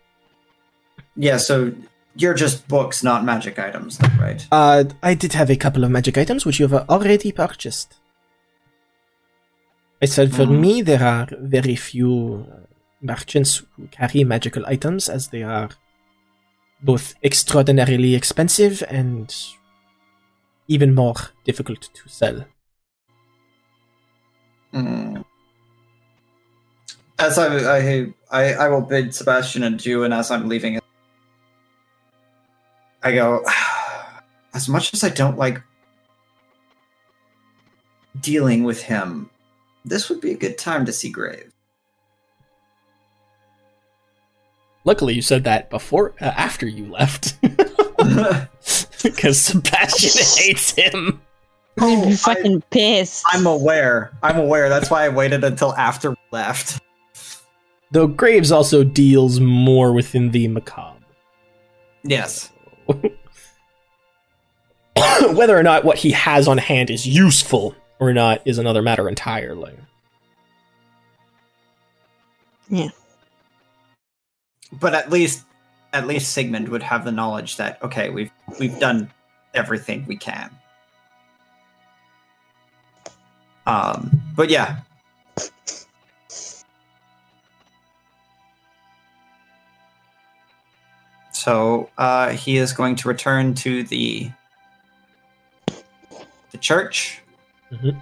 Yeah. So you're just books, not magic items, right? Uh, I did have a couple of magic items which you have already purchased. I said for Mhm. me, there are very few uh, merchants who carry magical items as they are both extraordinarily expensive and even more difficult to sell. Mm. As I, I, I, I will bid Sebastian adieu, and as I'm leaving, I go. As much as I don't like dealing with him, this would be a good time to see Grave. Luckily, you said that before, uh, after you left, because Sebastian hates him. I'd be oh, I- fucking pissed. I'm aware. I'm aware. That's why I waited until after we left. Though Graves also deals more within the macabre. Yes. Whether or not what he has on hand is useful or not is another matter entirely. Yeah. But at least, at least Sigmund would have the knowledge that okay, we've we've done everything we can. Um. But yeah. So uh, he is going to return to the the church, Mhm.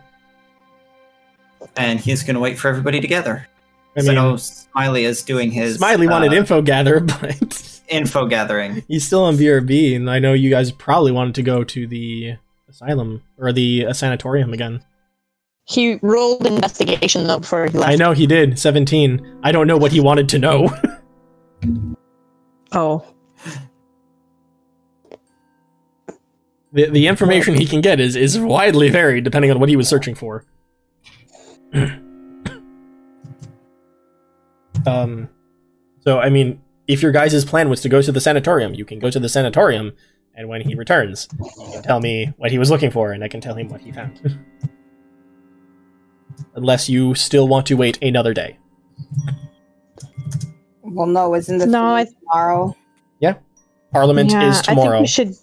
and he's going to wait for everybody together. I So know Smiley is doing his Smiley wanted uh, info gather, but info gathering. he's still on VRB, and I know you guys probably wanted to go to the asylum or the uh, sanatorium again. He rolled investigation though before he left. I know he did, 17. I don't know what he wanted to know. Oh, the, the information he can get is, is widely varied depending on what he was searching for. um, so, I mean, if your guys' plan was to go to the sanatorium, you can go to the sanatorium, and when he returns, you can tell me what he was looking for, and I can tell him what he found. Unless you still want to wait another day. Well, no, isn't the No, I- tomorrow? Yeah, Parliament Yeah, is I think tomorrow. we should.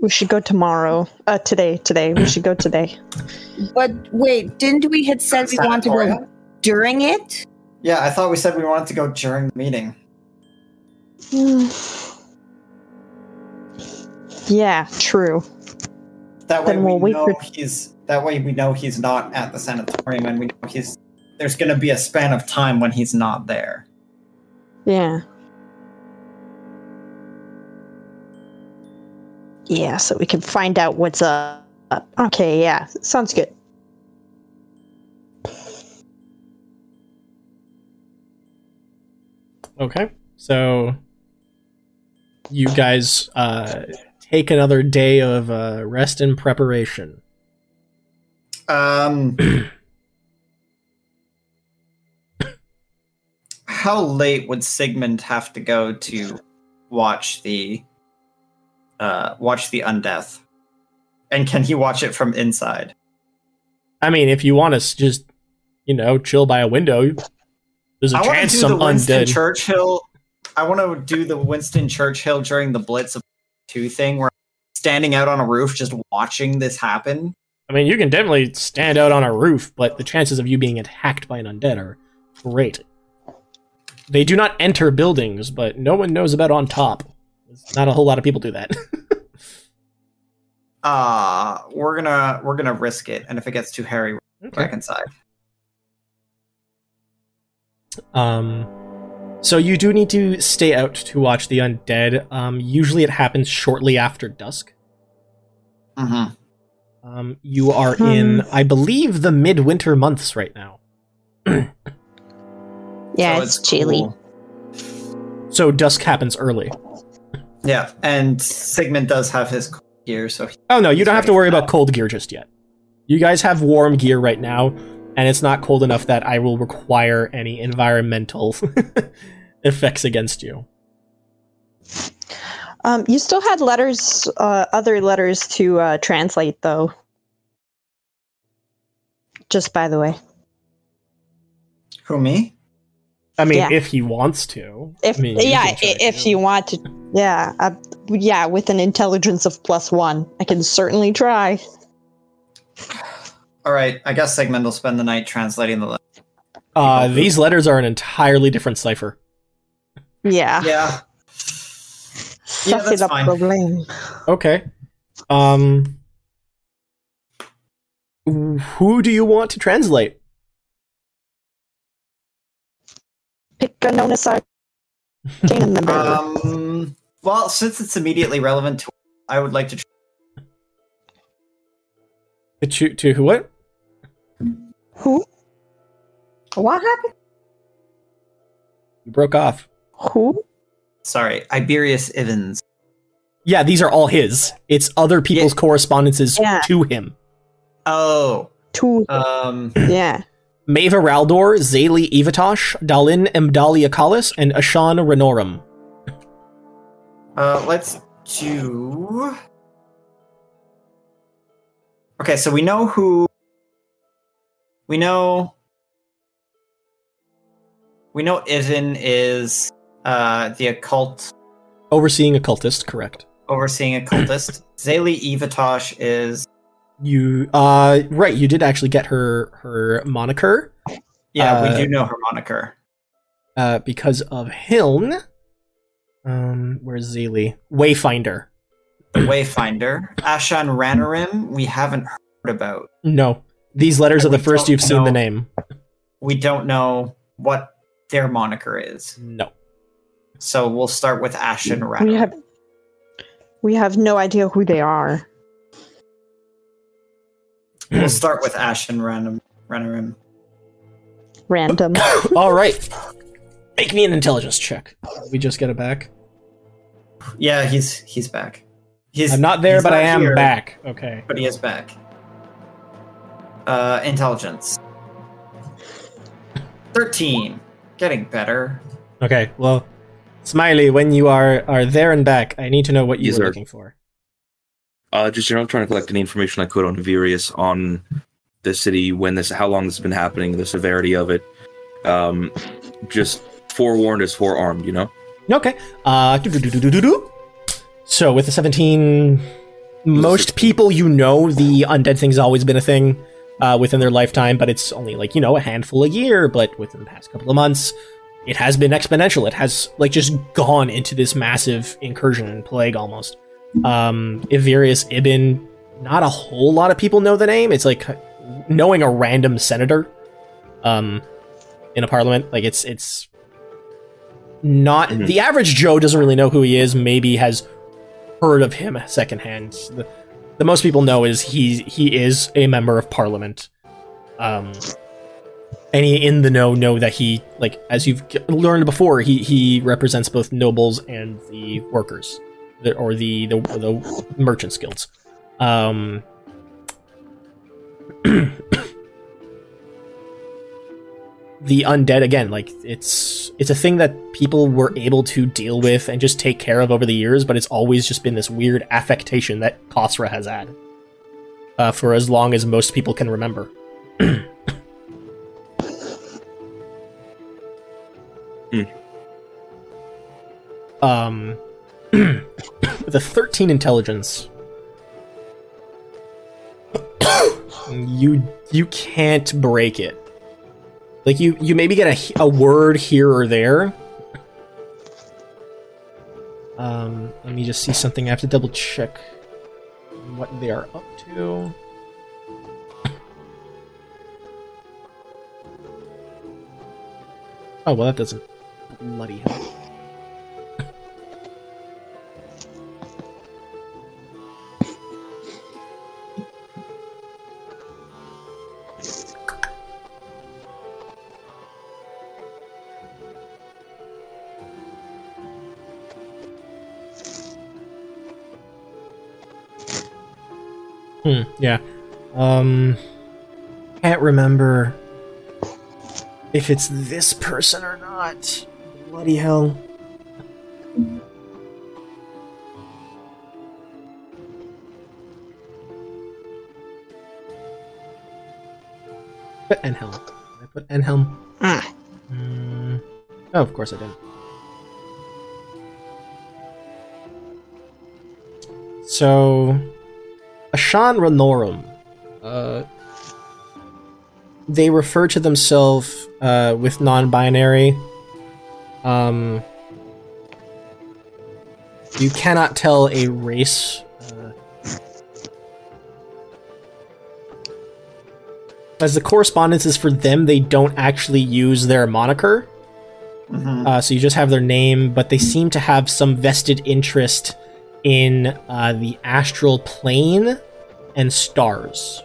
We should go tomorrow. Uh, today. Today. We should go today. But wait, didn't we had said we want to go during it? Yeah, I thought we said we wanted to go during the meeting. yeah, true. That way Then we we'll wait know for- he's. That way we know he's not at the sanatorium, and we know he's. There's going to be a span of time when he's not there. Yeah. Yeah, so we can find out what's up. Okay, yeah, sounds good. Okay, so you guys uh, take another day of uh, rest and preparation. Um. how late would Sigmund have to go to watch the uh watch the undeath? And can he watch it from inside? I mean, if you want to just, you know, chill by a window, there's a I chance do some the Winston undead. Churchill. I want to do the Winston Churchill during the Blitz of Two thing, where I'm standing out on a roof just watching this happen. I mean, you can definitely stand out on a roof, but the chances of you being attacked by an undead are great. They do not enter buildings, but no one knows about on top. Not a whole lot of people do that. Uh we're gonna we're gonna risk it, and if it gets too hairy, we're back inside. Um, so you do need to stay out to watch the undead. Um, usually it happens shortly after dusk. Mm-hmm. Um, you are in, I believe, the midwinter months right now. Yeah, it's, chilly. So dusk happens early. Yeah, and Sigmund does have his gear, so he, Oh no, you don't have to worry about cold gear just yet. You guys have warm gear right now, and it's not cold enough that I will require any environmental effects against you. Um, you still had letters, uh, other letters to uh, translate, though. Just by the way, who me? I mean, Yeah. if he wants to. if I mean, yeah, can if to. you want to, yeah, uh, yeah, with an intelligence of plus one, I can certainly try. All right, I guess Sigmund will spend the night translating the letter. Uh, these letters are an entirely different cipher. Yeah, Yeah, Ese that's es el fine. problema. Okay. Um. Who do you want to translate? Pick a known aside. member. Um. Well, since it's immediately relevant to, I would like to. Tr- To, to who? What? Who? What happened? You broke off. Who? Sorry, Ivirius Ibin's. Yeah, these are all his. It's other people's correspondences Yeah. to him. Oh, Two. um, yeah. Maeva Raldor, Zayli Evatosh, Dalin Mdalia Kalis, and Ashan Renorum. uh, let's do. Okay, so we know who. We know. We know Ibin is uh, the occult Overseeing occultist, correct. overseeing occultist. Zayli Evatosh is You uh right, you did actually get her her moniker yeah, Uh, we do know her moniker. uh because of Hiln. Um where's Zayli? Wayfinder. The Wayfinder, Ashan Ranarim, we haven't heard about. No. These letters are the first you've seen the name. We don't know what their moniker is, No. So we'll start with Ashan We have. We have no idea who they are. We'll start with Ashan Ranarim. Ranarim. Random. All right. Make me an intelligence check. We just get it back. Yeah, he's he's back. He's I'm not there, he's but I am here, back. Okay. But he is back. Uh, intelligence. Thirteen. Getting better. Okay. Well, Smiley, when you are are there and back, I need to know what you Yes, were sir. looking for. Uh, just general trying to collect any information I could on Ivirius, on the city, when this, how long this has been happening, the severity of it. Um, just forewarned is forearmed. You know. Okay. Uh, so with the 17, most people you know, the undead thing's always been a thing uh, within their lifetime, but it's only like, you know, a handful a year. But within the past couple of months, it has been exponential. It has like just gone into this massive incursion and plague almost. Um, Ivirius Ibin, not a whole lot of people know the name. It's like knowing a random senator um, in a parliament. Like it's it's not Mhm. the average Joe doesn't really know who he is. Maybe has heard of him secondhand. The, the most people know is he he is a member of parliament. Um, any in the know know that he like as you've learned before he he represents both nobles and the workers the, or the, the the guilds um the undead again like it's it's a thing that people were able to deal with and just take care of over the years but it's always just been this weird affectation that Kosra has had uh, for as long as most people can remember um with a 13 intelligence. You you can't break it. Like you you maybe get a, a word here or there. Um let me just see something. I have to double check what they are up to. Oh well that doesn't bloody hell Hmm, yeah. Um can't remember if it's this person or not. Bloody hell. Put Enhelm. Did I put Enhelm? Ah. Mm, oh, of course I didn't. So, Ashan Renorum. Uh, they refer to themselves uh, with non-binary. Um, you cannot tell a race. Uh, as the correspondence is for them, they don't actually use their moniker. Mhm. Uh, so you just have their name, but they seem to have some vested interest in uh, the astral plane and stars.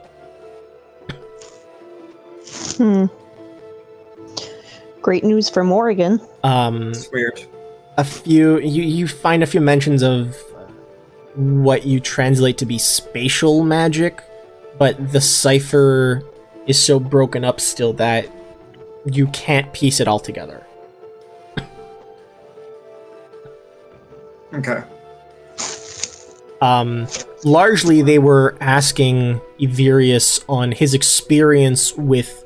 Hmm. Great news for Morrigan. Um, It's weird. a few you you find a few mentions of what you translate to be spatial magic, but the cipher is so broken up still that you can't piece it all together. Okay. Um, largely, they were asking Ivirius on his experience with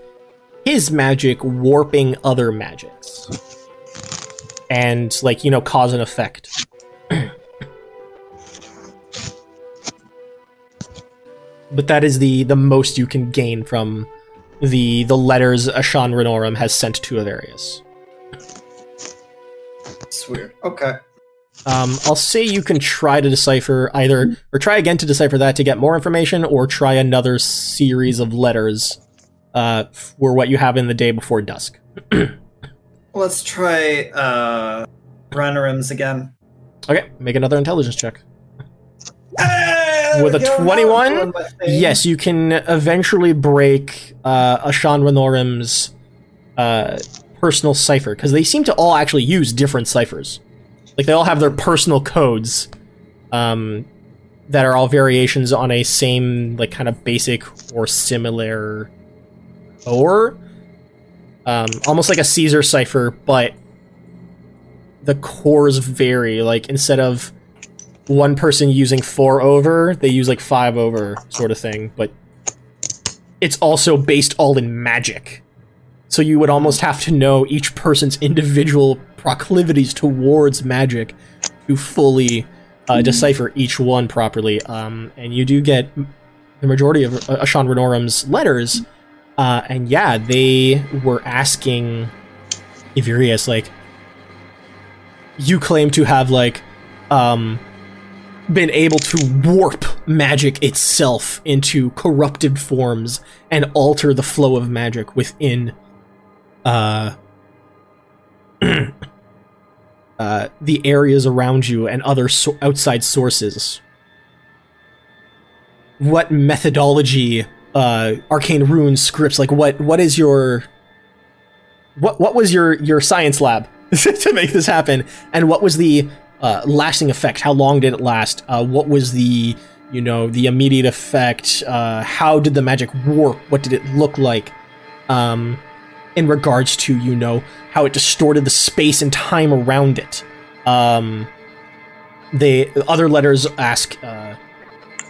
his magic warping other magics. And, like, you know, cause and effect. but that is the, the most you can gain from the the letters Ashan Renorum has sent to Ivirius. It's weird. Okay. Um, I'll say you can try to decipher either, or try again to decipher that to get more information, or try another series of letters uh, for what you have in the day before dusk. Let's try uh Runerims again. Okay, make another intelligence check. Hey, With a go, 21? doing my thing. Yes, you can eventually break uh, Ashan Renorim's uh, personal cipher, because they seem to all actually use different ciphers. Like, they all have their personal codes um, that are all variations on a same, like, kind of basic or similar or um, almost like a Caesar cipher, but the cores vary. Like, instead of one person using four over, they use like five over sort of thing, but it's also based all in magic. So you would almost have to know each person's individual proclivities towards magic to fully uh, decipher each one properly. Um, and you do get the majority of uh, Ashan Renorum's letters, uh, and yeah, they were asking Ivirius, like, you claim to have, like, um, been able to warp magic itself into corrupted forms and alter the flow of magic within uh, uh, the areas around you and other so- outside sources. What methodology, uh, arcane rune scripts, like what? What is your what? What was your your science lab to make this happen? And what was the uh, lasting effect? How long did it last? Uh, what was the you know the immediate effect? Uh, how did the magic warp? What did it look like? Um, in regards to you know how it distorted the space and time around it. Um, they other letters ask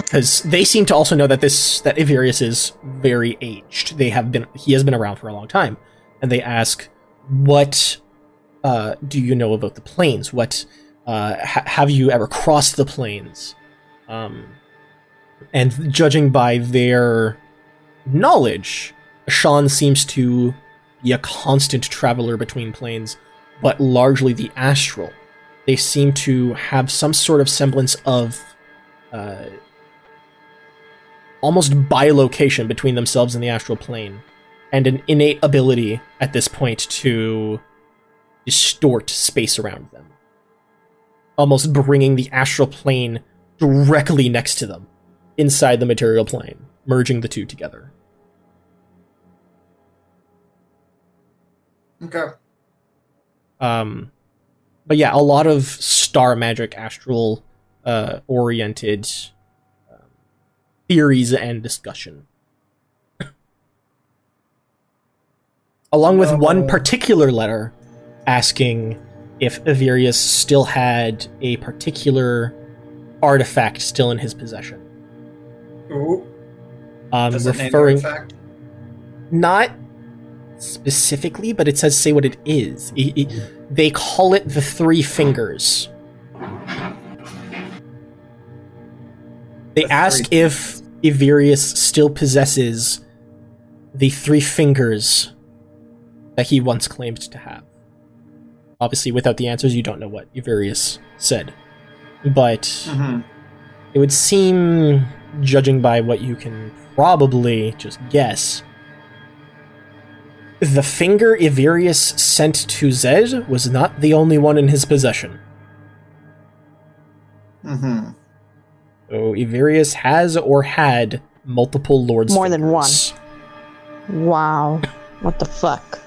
because they seem to also know that this that Ivirius is very aged. They have been he has been around for a long time, and they ask, "What uh, do you know about the planes? What uh, ha- have you ever crossed the planes?" Um, and judging by their knowledge, Sean seems to be a constant traveler between planes, but largely the astral. They seem to have some sort of semblance of uh, almost bilocation between themselves and the astral plane, and an innate ability at this point to distort space around them, almost bringing the astral plane directly next to them inside the material plane, merging the two together. Okay. Um, but yeah, a lot of star magic, astral uh, oriented theories and discussion. Along with one particular letter asking if Ivirius still had a particular artifact still in his possession. Ooh. Um, Does it name the referring not specifically, but it says say what it is. It- it- they call it the three fingers. They The ask three if Ivirius still possesses the three fingers that he once claimed to have. Obviously, without the answers, you don't know what Ivirius said. But Mhm. it would seem, judging by what you can probably just guess, the finger Ivirius sent to Zed was not the only one in his possession. Mhm. So Ivirius has or had multiple lords. More than one. Wow. What the fuck?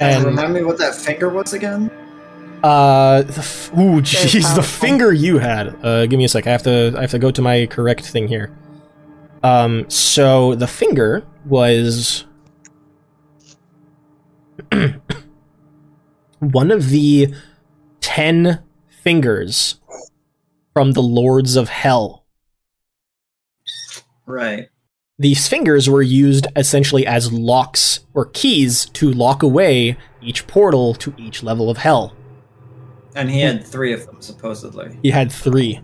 And Remind me what that finger was again? uh, the f- ooh, jeez, the finger you had. Uh, give me a sec. I have to. I have to go to my correct thing here. Um, so the finger was one of the ten fingers from the Lords of Hell. Right. These fingers were used essentially as locks or keys to lock away each portal to each level of hell. And he had three of them, supposedly. He had three.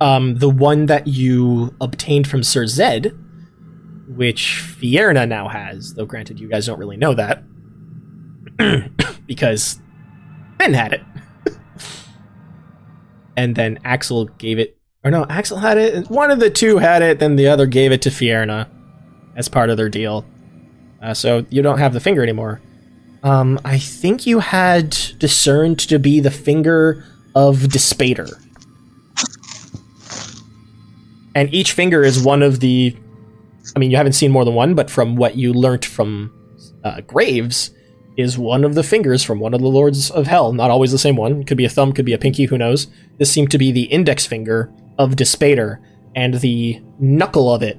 Um, the one that you obtained from Sir Zed, which Fierna now has, though granted you guys don't really know that, because Ben had it. and then Axel gave it, or no, Axel had it, one of the two had it, then the other gave it to Fierna as part of their deal. Uh, so you don't have the finger anymore. Um, I think you had discerned to be the finger of Dispater. And each finger is one of the. I mean, you haven't seen more than one, but from what you learnt from uh, Graves, is one of the fingers from one of the Lords of Hell. Not always the same one. Could be a thumb, could be a pinky, who knows. This seemed to be the index finger of Dispater, and the knuckle of it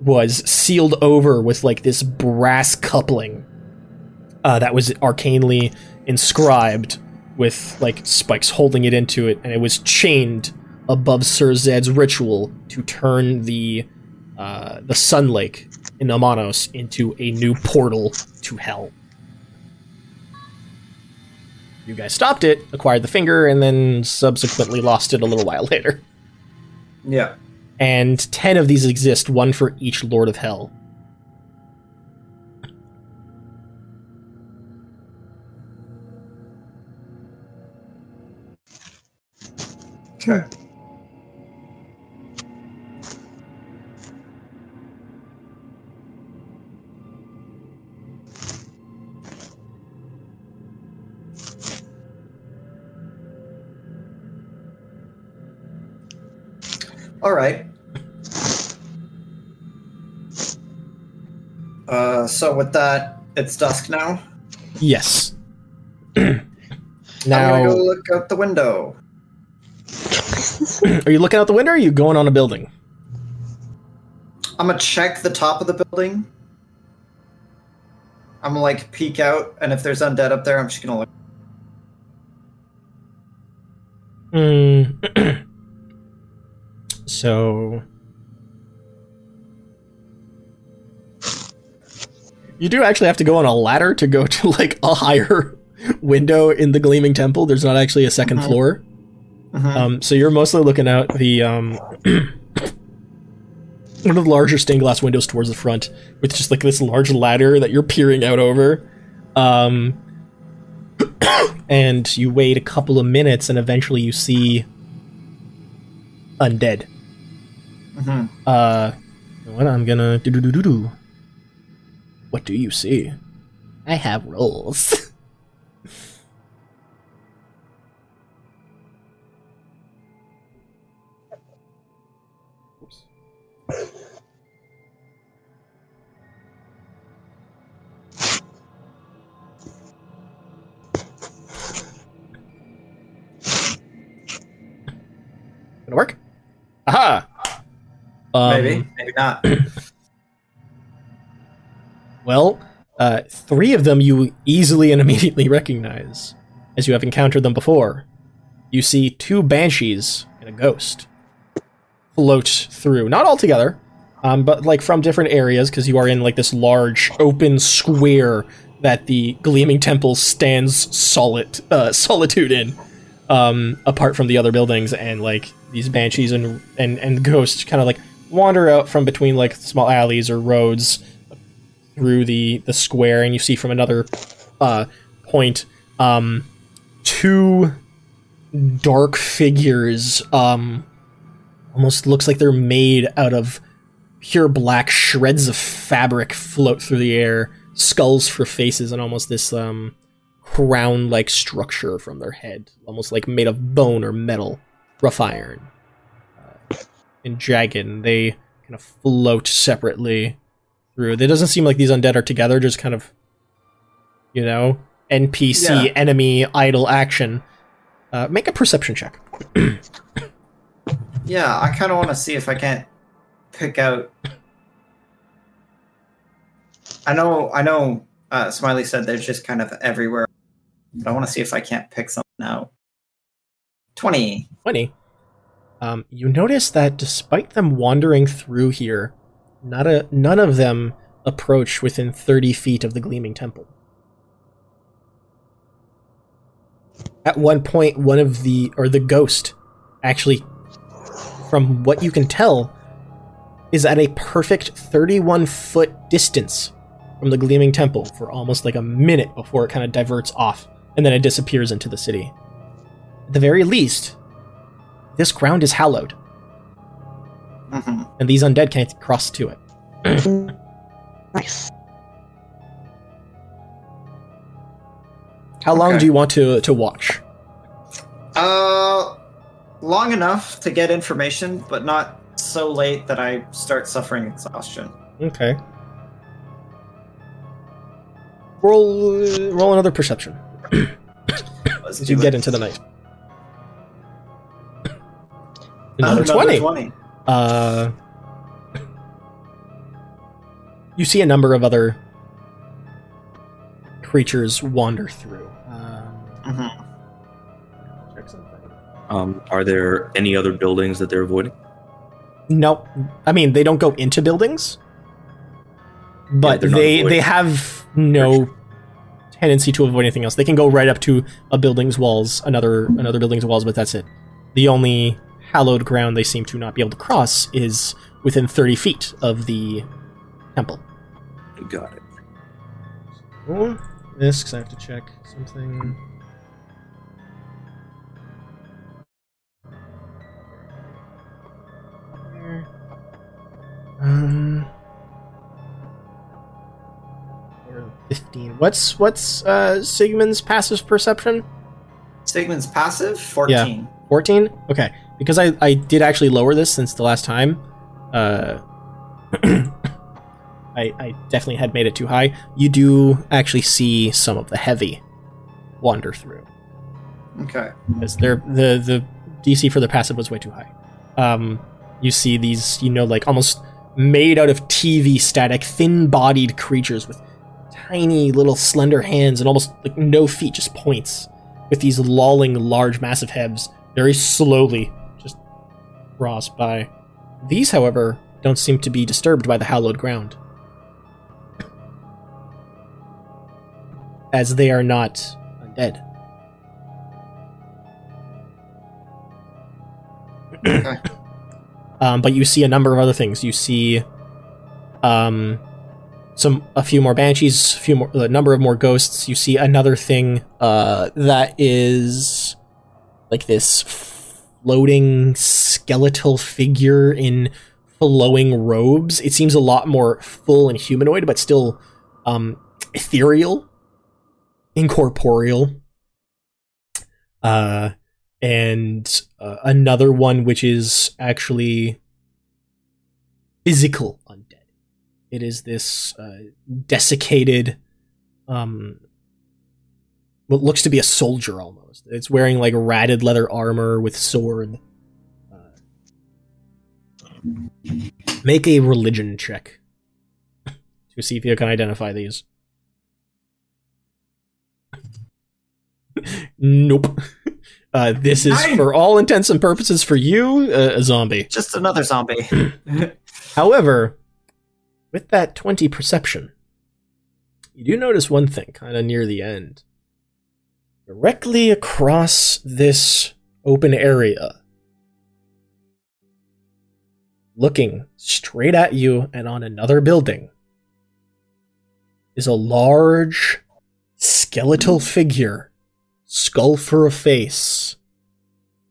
was sealed over with like this brass coupling uh, that was arcanely inscribed with like spikes holding it into it, and it was chained above Sir Zed's ritual to turn the uh, the Sun Lake in Amanos into a new portal to hell. You guys stopped it, acquired the finger, and then subsequently lost it a little while later. Yeah. And ten of these exist, one for each Lord of Hell. Okay. All right. Uh, so with that, it's dusk now. Yes. now I'm now, gonna go look out the window. are you looking out the window or are you going on a building? I'm gonna check the top of the building. I'm gonna like peek out, and if there's undead up there, I'm just gonna look. Hmm. so. You do actually have to go on a ladder to go to like a higher window in the Gleaming Temple. There's not actually a 2nd Mhm. floor. Mhm. Um, so you're mostly looking out the um, one of the larger stained glass windows towards the front, with just like this large ladder that you're peering out over. Um, and you wait a couple of minutes, and eventually you see undead. Mhm. Uh, what I'm gonna do do do do do. What do you see? I have rolls. Gonna work? Aha! Um, maybe, maybe not. Well, uh, three of them you easily and immediately recognize, as you have encountered them before. You see two banshees and a ghost float through, not all together, um, but like from different areas, because you are in like this large open square that the Gleaming Temple stands solid uh, solitude in, um, apart from the other buildings, and like these banshees and and and ghosts kind of like wander out from between like small alleys or roads through the the square and you see from another uh point um two dark figures um almost looks like they're made out of pure black shreds of fabric float through the air skulls for faces and almost this um crown like structure from their head almost like made of bone or metal rough iron and and they kind of float separately through. It doesn't seem like these undead are together, just kind of, you know, NPC, Yeah. enemy, idle action. Uh, make a perception check. Yeah, I kind of want to see if I can't pick out. I know, I know. Uh, Smiley said they're just kind of everywhere, but I want to see if I can't pick something out. Twenty. 20. Um, you notice that despite them wandering through here, not a, none of them approach within 30 feet of the Gleaming Temple. At one point, one of the, or the ghost, actually, from what you can tell, is at a perfect 31 foot distance from the Gleaming Temple for almost like a minute before it kind of diverts off, and then it disappears into the city. At the very least, this ground is hallowed, hmm and these undead can't cross to it. Nice. How long Okay. do you want to to watch? Uh, long enough to get information, but not so late that I start suffering exhaustion. Okay. Roll roll another perception Let's as you get into the night. Another twenty. 20. Uh, you see a number of other creatures wander through. Um, Mhm. check something. Um, are there any other buildings that they're avoiding? Nope. I mean, they don't go into buildings, but they're they they have no tendency to avoid anything else. They can go right up to a building's walls, another another building's walls, but that's it. The only hallowed ground they seem to not be able to cross is within 30 feet of the temple. Got it. Oh, this, because I have to check something. Um. or 15. What's what's uh Sigmund's passive perception? Sigmund's passive, 14. 14? Okay. Because I, I did actually lower this since the last time. Uh I, I definitely had made it too high. You do actually see some of the heavy wander through. Okay. Because they're the the DC for the passive was way too high. Um you see these, you know, like almost made out of TV static, thin bodied creatures with tiny little slender hands and almost like no feet, just points, with these lolling large massive heads, very slowly cross by. These, however, don't seem to be disturbed by the hallowed ground. As they are not undead. Okay. Um, but you see a number of other things. You see, um, some a few more banshees, a few more, a number of more ghosts. You see another thing, uh, that is like this floating skeletal figure in flowing robes. It seems a lot more full and humanoid, but still, um, ethereal, incorporeal. Uh, and uh, another one which is actually physical undead. It is this uh, desiccated, um, what looks to be a soldier almost. It's wearing like ratted leather armor with sword. Uh, make a religion check to see if you can identify these. nope. Uh, this is, for all intents and purposes, for you, uh, a zombie. Just another zombie. However, with that 20 perception, you do notice one thing kind of near the end. Directly across this open area, looking straight at you and on another building, is a large skeletal figure, skull for a face,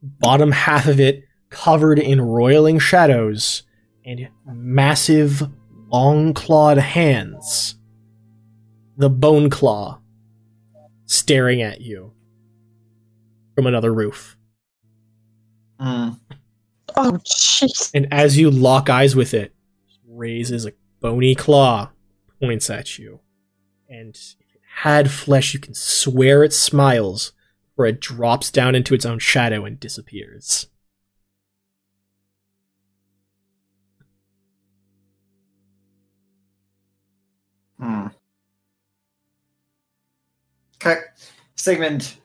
bottom half of it covered in roiling shadows and massive, long clawed hands. The bone claw staring at you from another roof. Hmm. Oh, jeez. And as you lock eyes with it, it raises a bony claw, points at you. And if it had flesh, you can swear it smiles, or it drops down into its own shadow and disappears. Hmm. Okay. Sigmund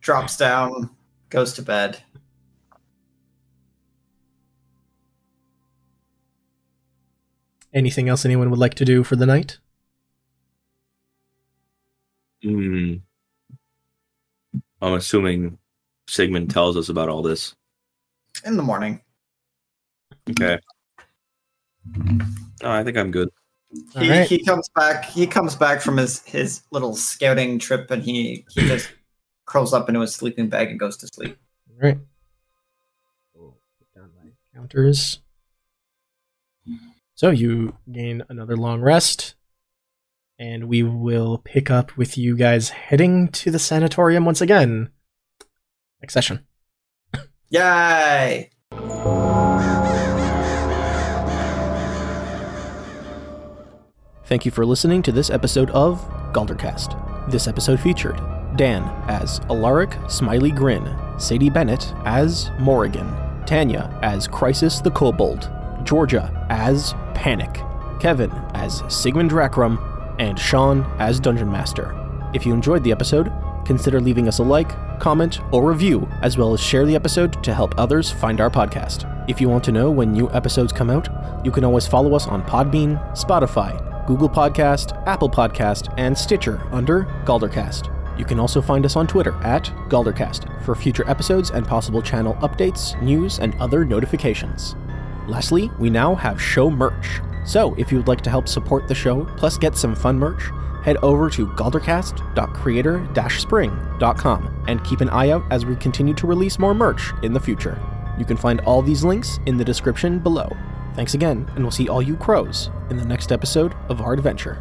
drops down, goes to bed. Anything else anyone would like to do for the night? Hmm. I'm assuming Sigmund tells us about all this. In the morning. Okay. Oh, I think I'm good. He, right. he comes back. He comes back from his his little scouting trip, and he he just curls up into his sleeping bag and goes to sleep. All right. We'll put down my counters. So you gain another long rest, and we will pick up with you guys heading to the sanatorium once again. Next session. Yay! Thank you for listening to this episode of Galdurcast. This episode featured Dan as Alaric Smiley Grinn, Sadie Bennet as Morrigan, Tanya as Crisis the Kobold, Georgia as Panic, Kevin as Sigmund Drakrem, and Shawn as Dungeon Master. If you enjoyed the episode, consider leaving us a like, comment, or review, as well as share the episode to help others find our podcast. If you want to know when new episodes come out, you can always follow us on Podbean, Spotify, Google Podcast, Apple Podcast, and Stitcher under Galdurcast. You can also find us on Twitter at Galdurcast for future episodes and possible channel updates, news, and other notifications. Lastly, we now have show merch. So, if you would like to help support the show, plus get some fun merch, head over to galdurcast.creator-spring.com and keep an eye out as we continue to release more merch in the future. You can find all these links in the description below. Thanks again, and we'll see all you crows in the next episode of our adventure.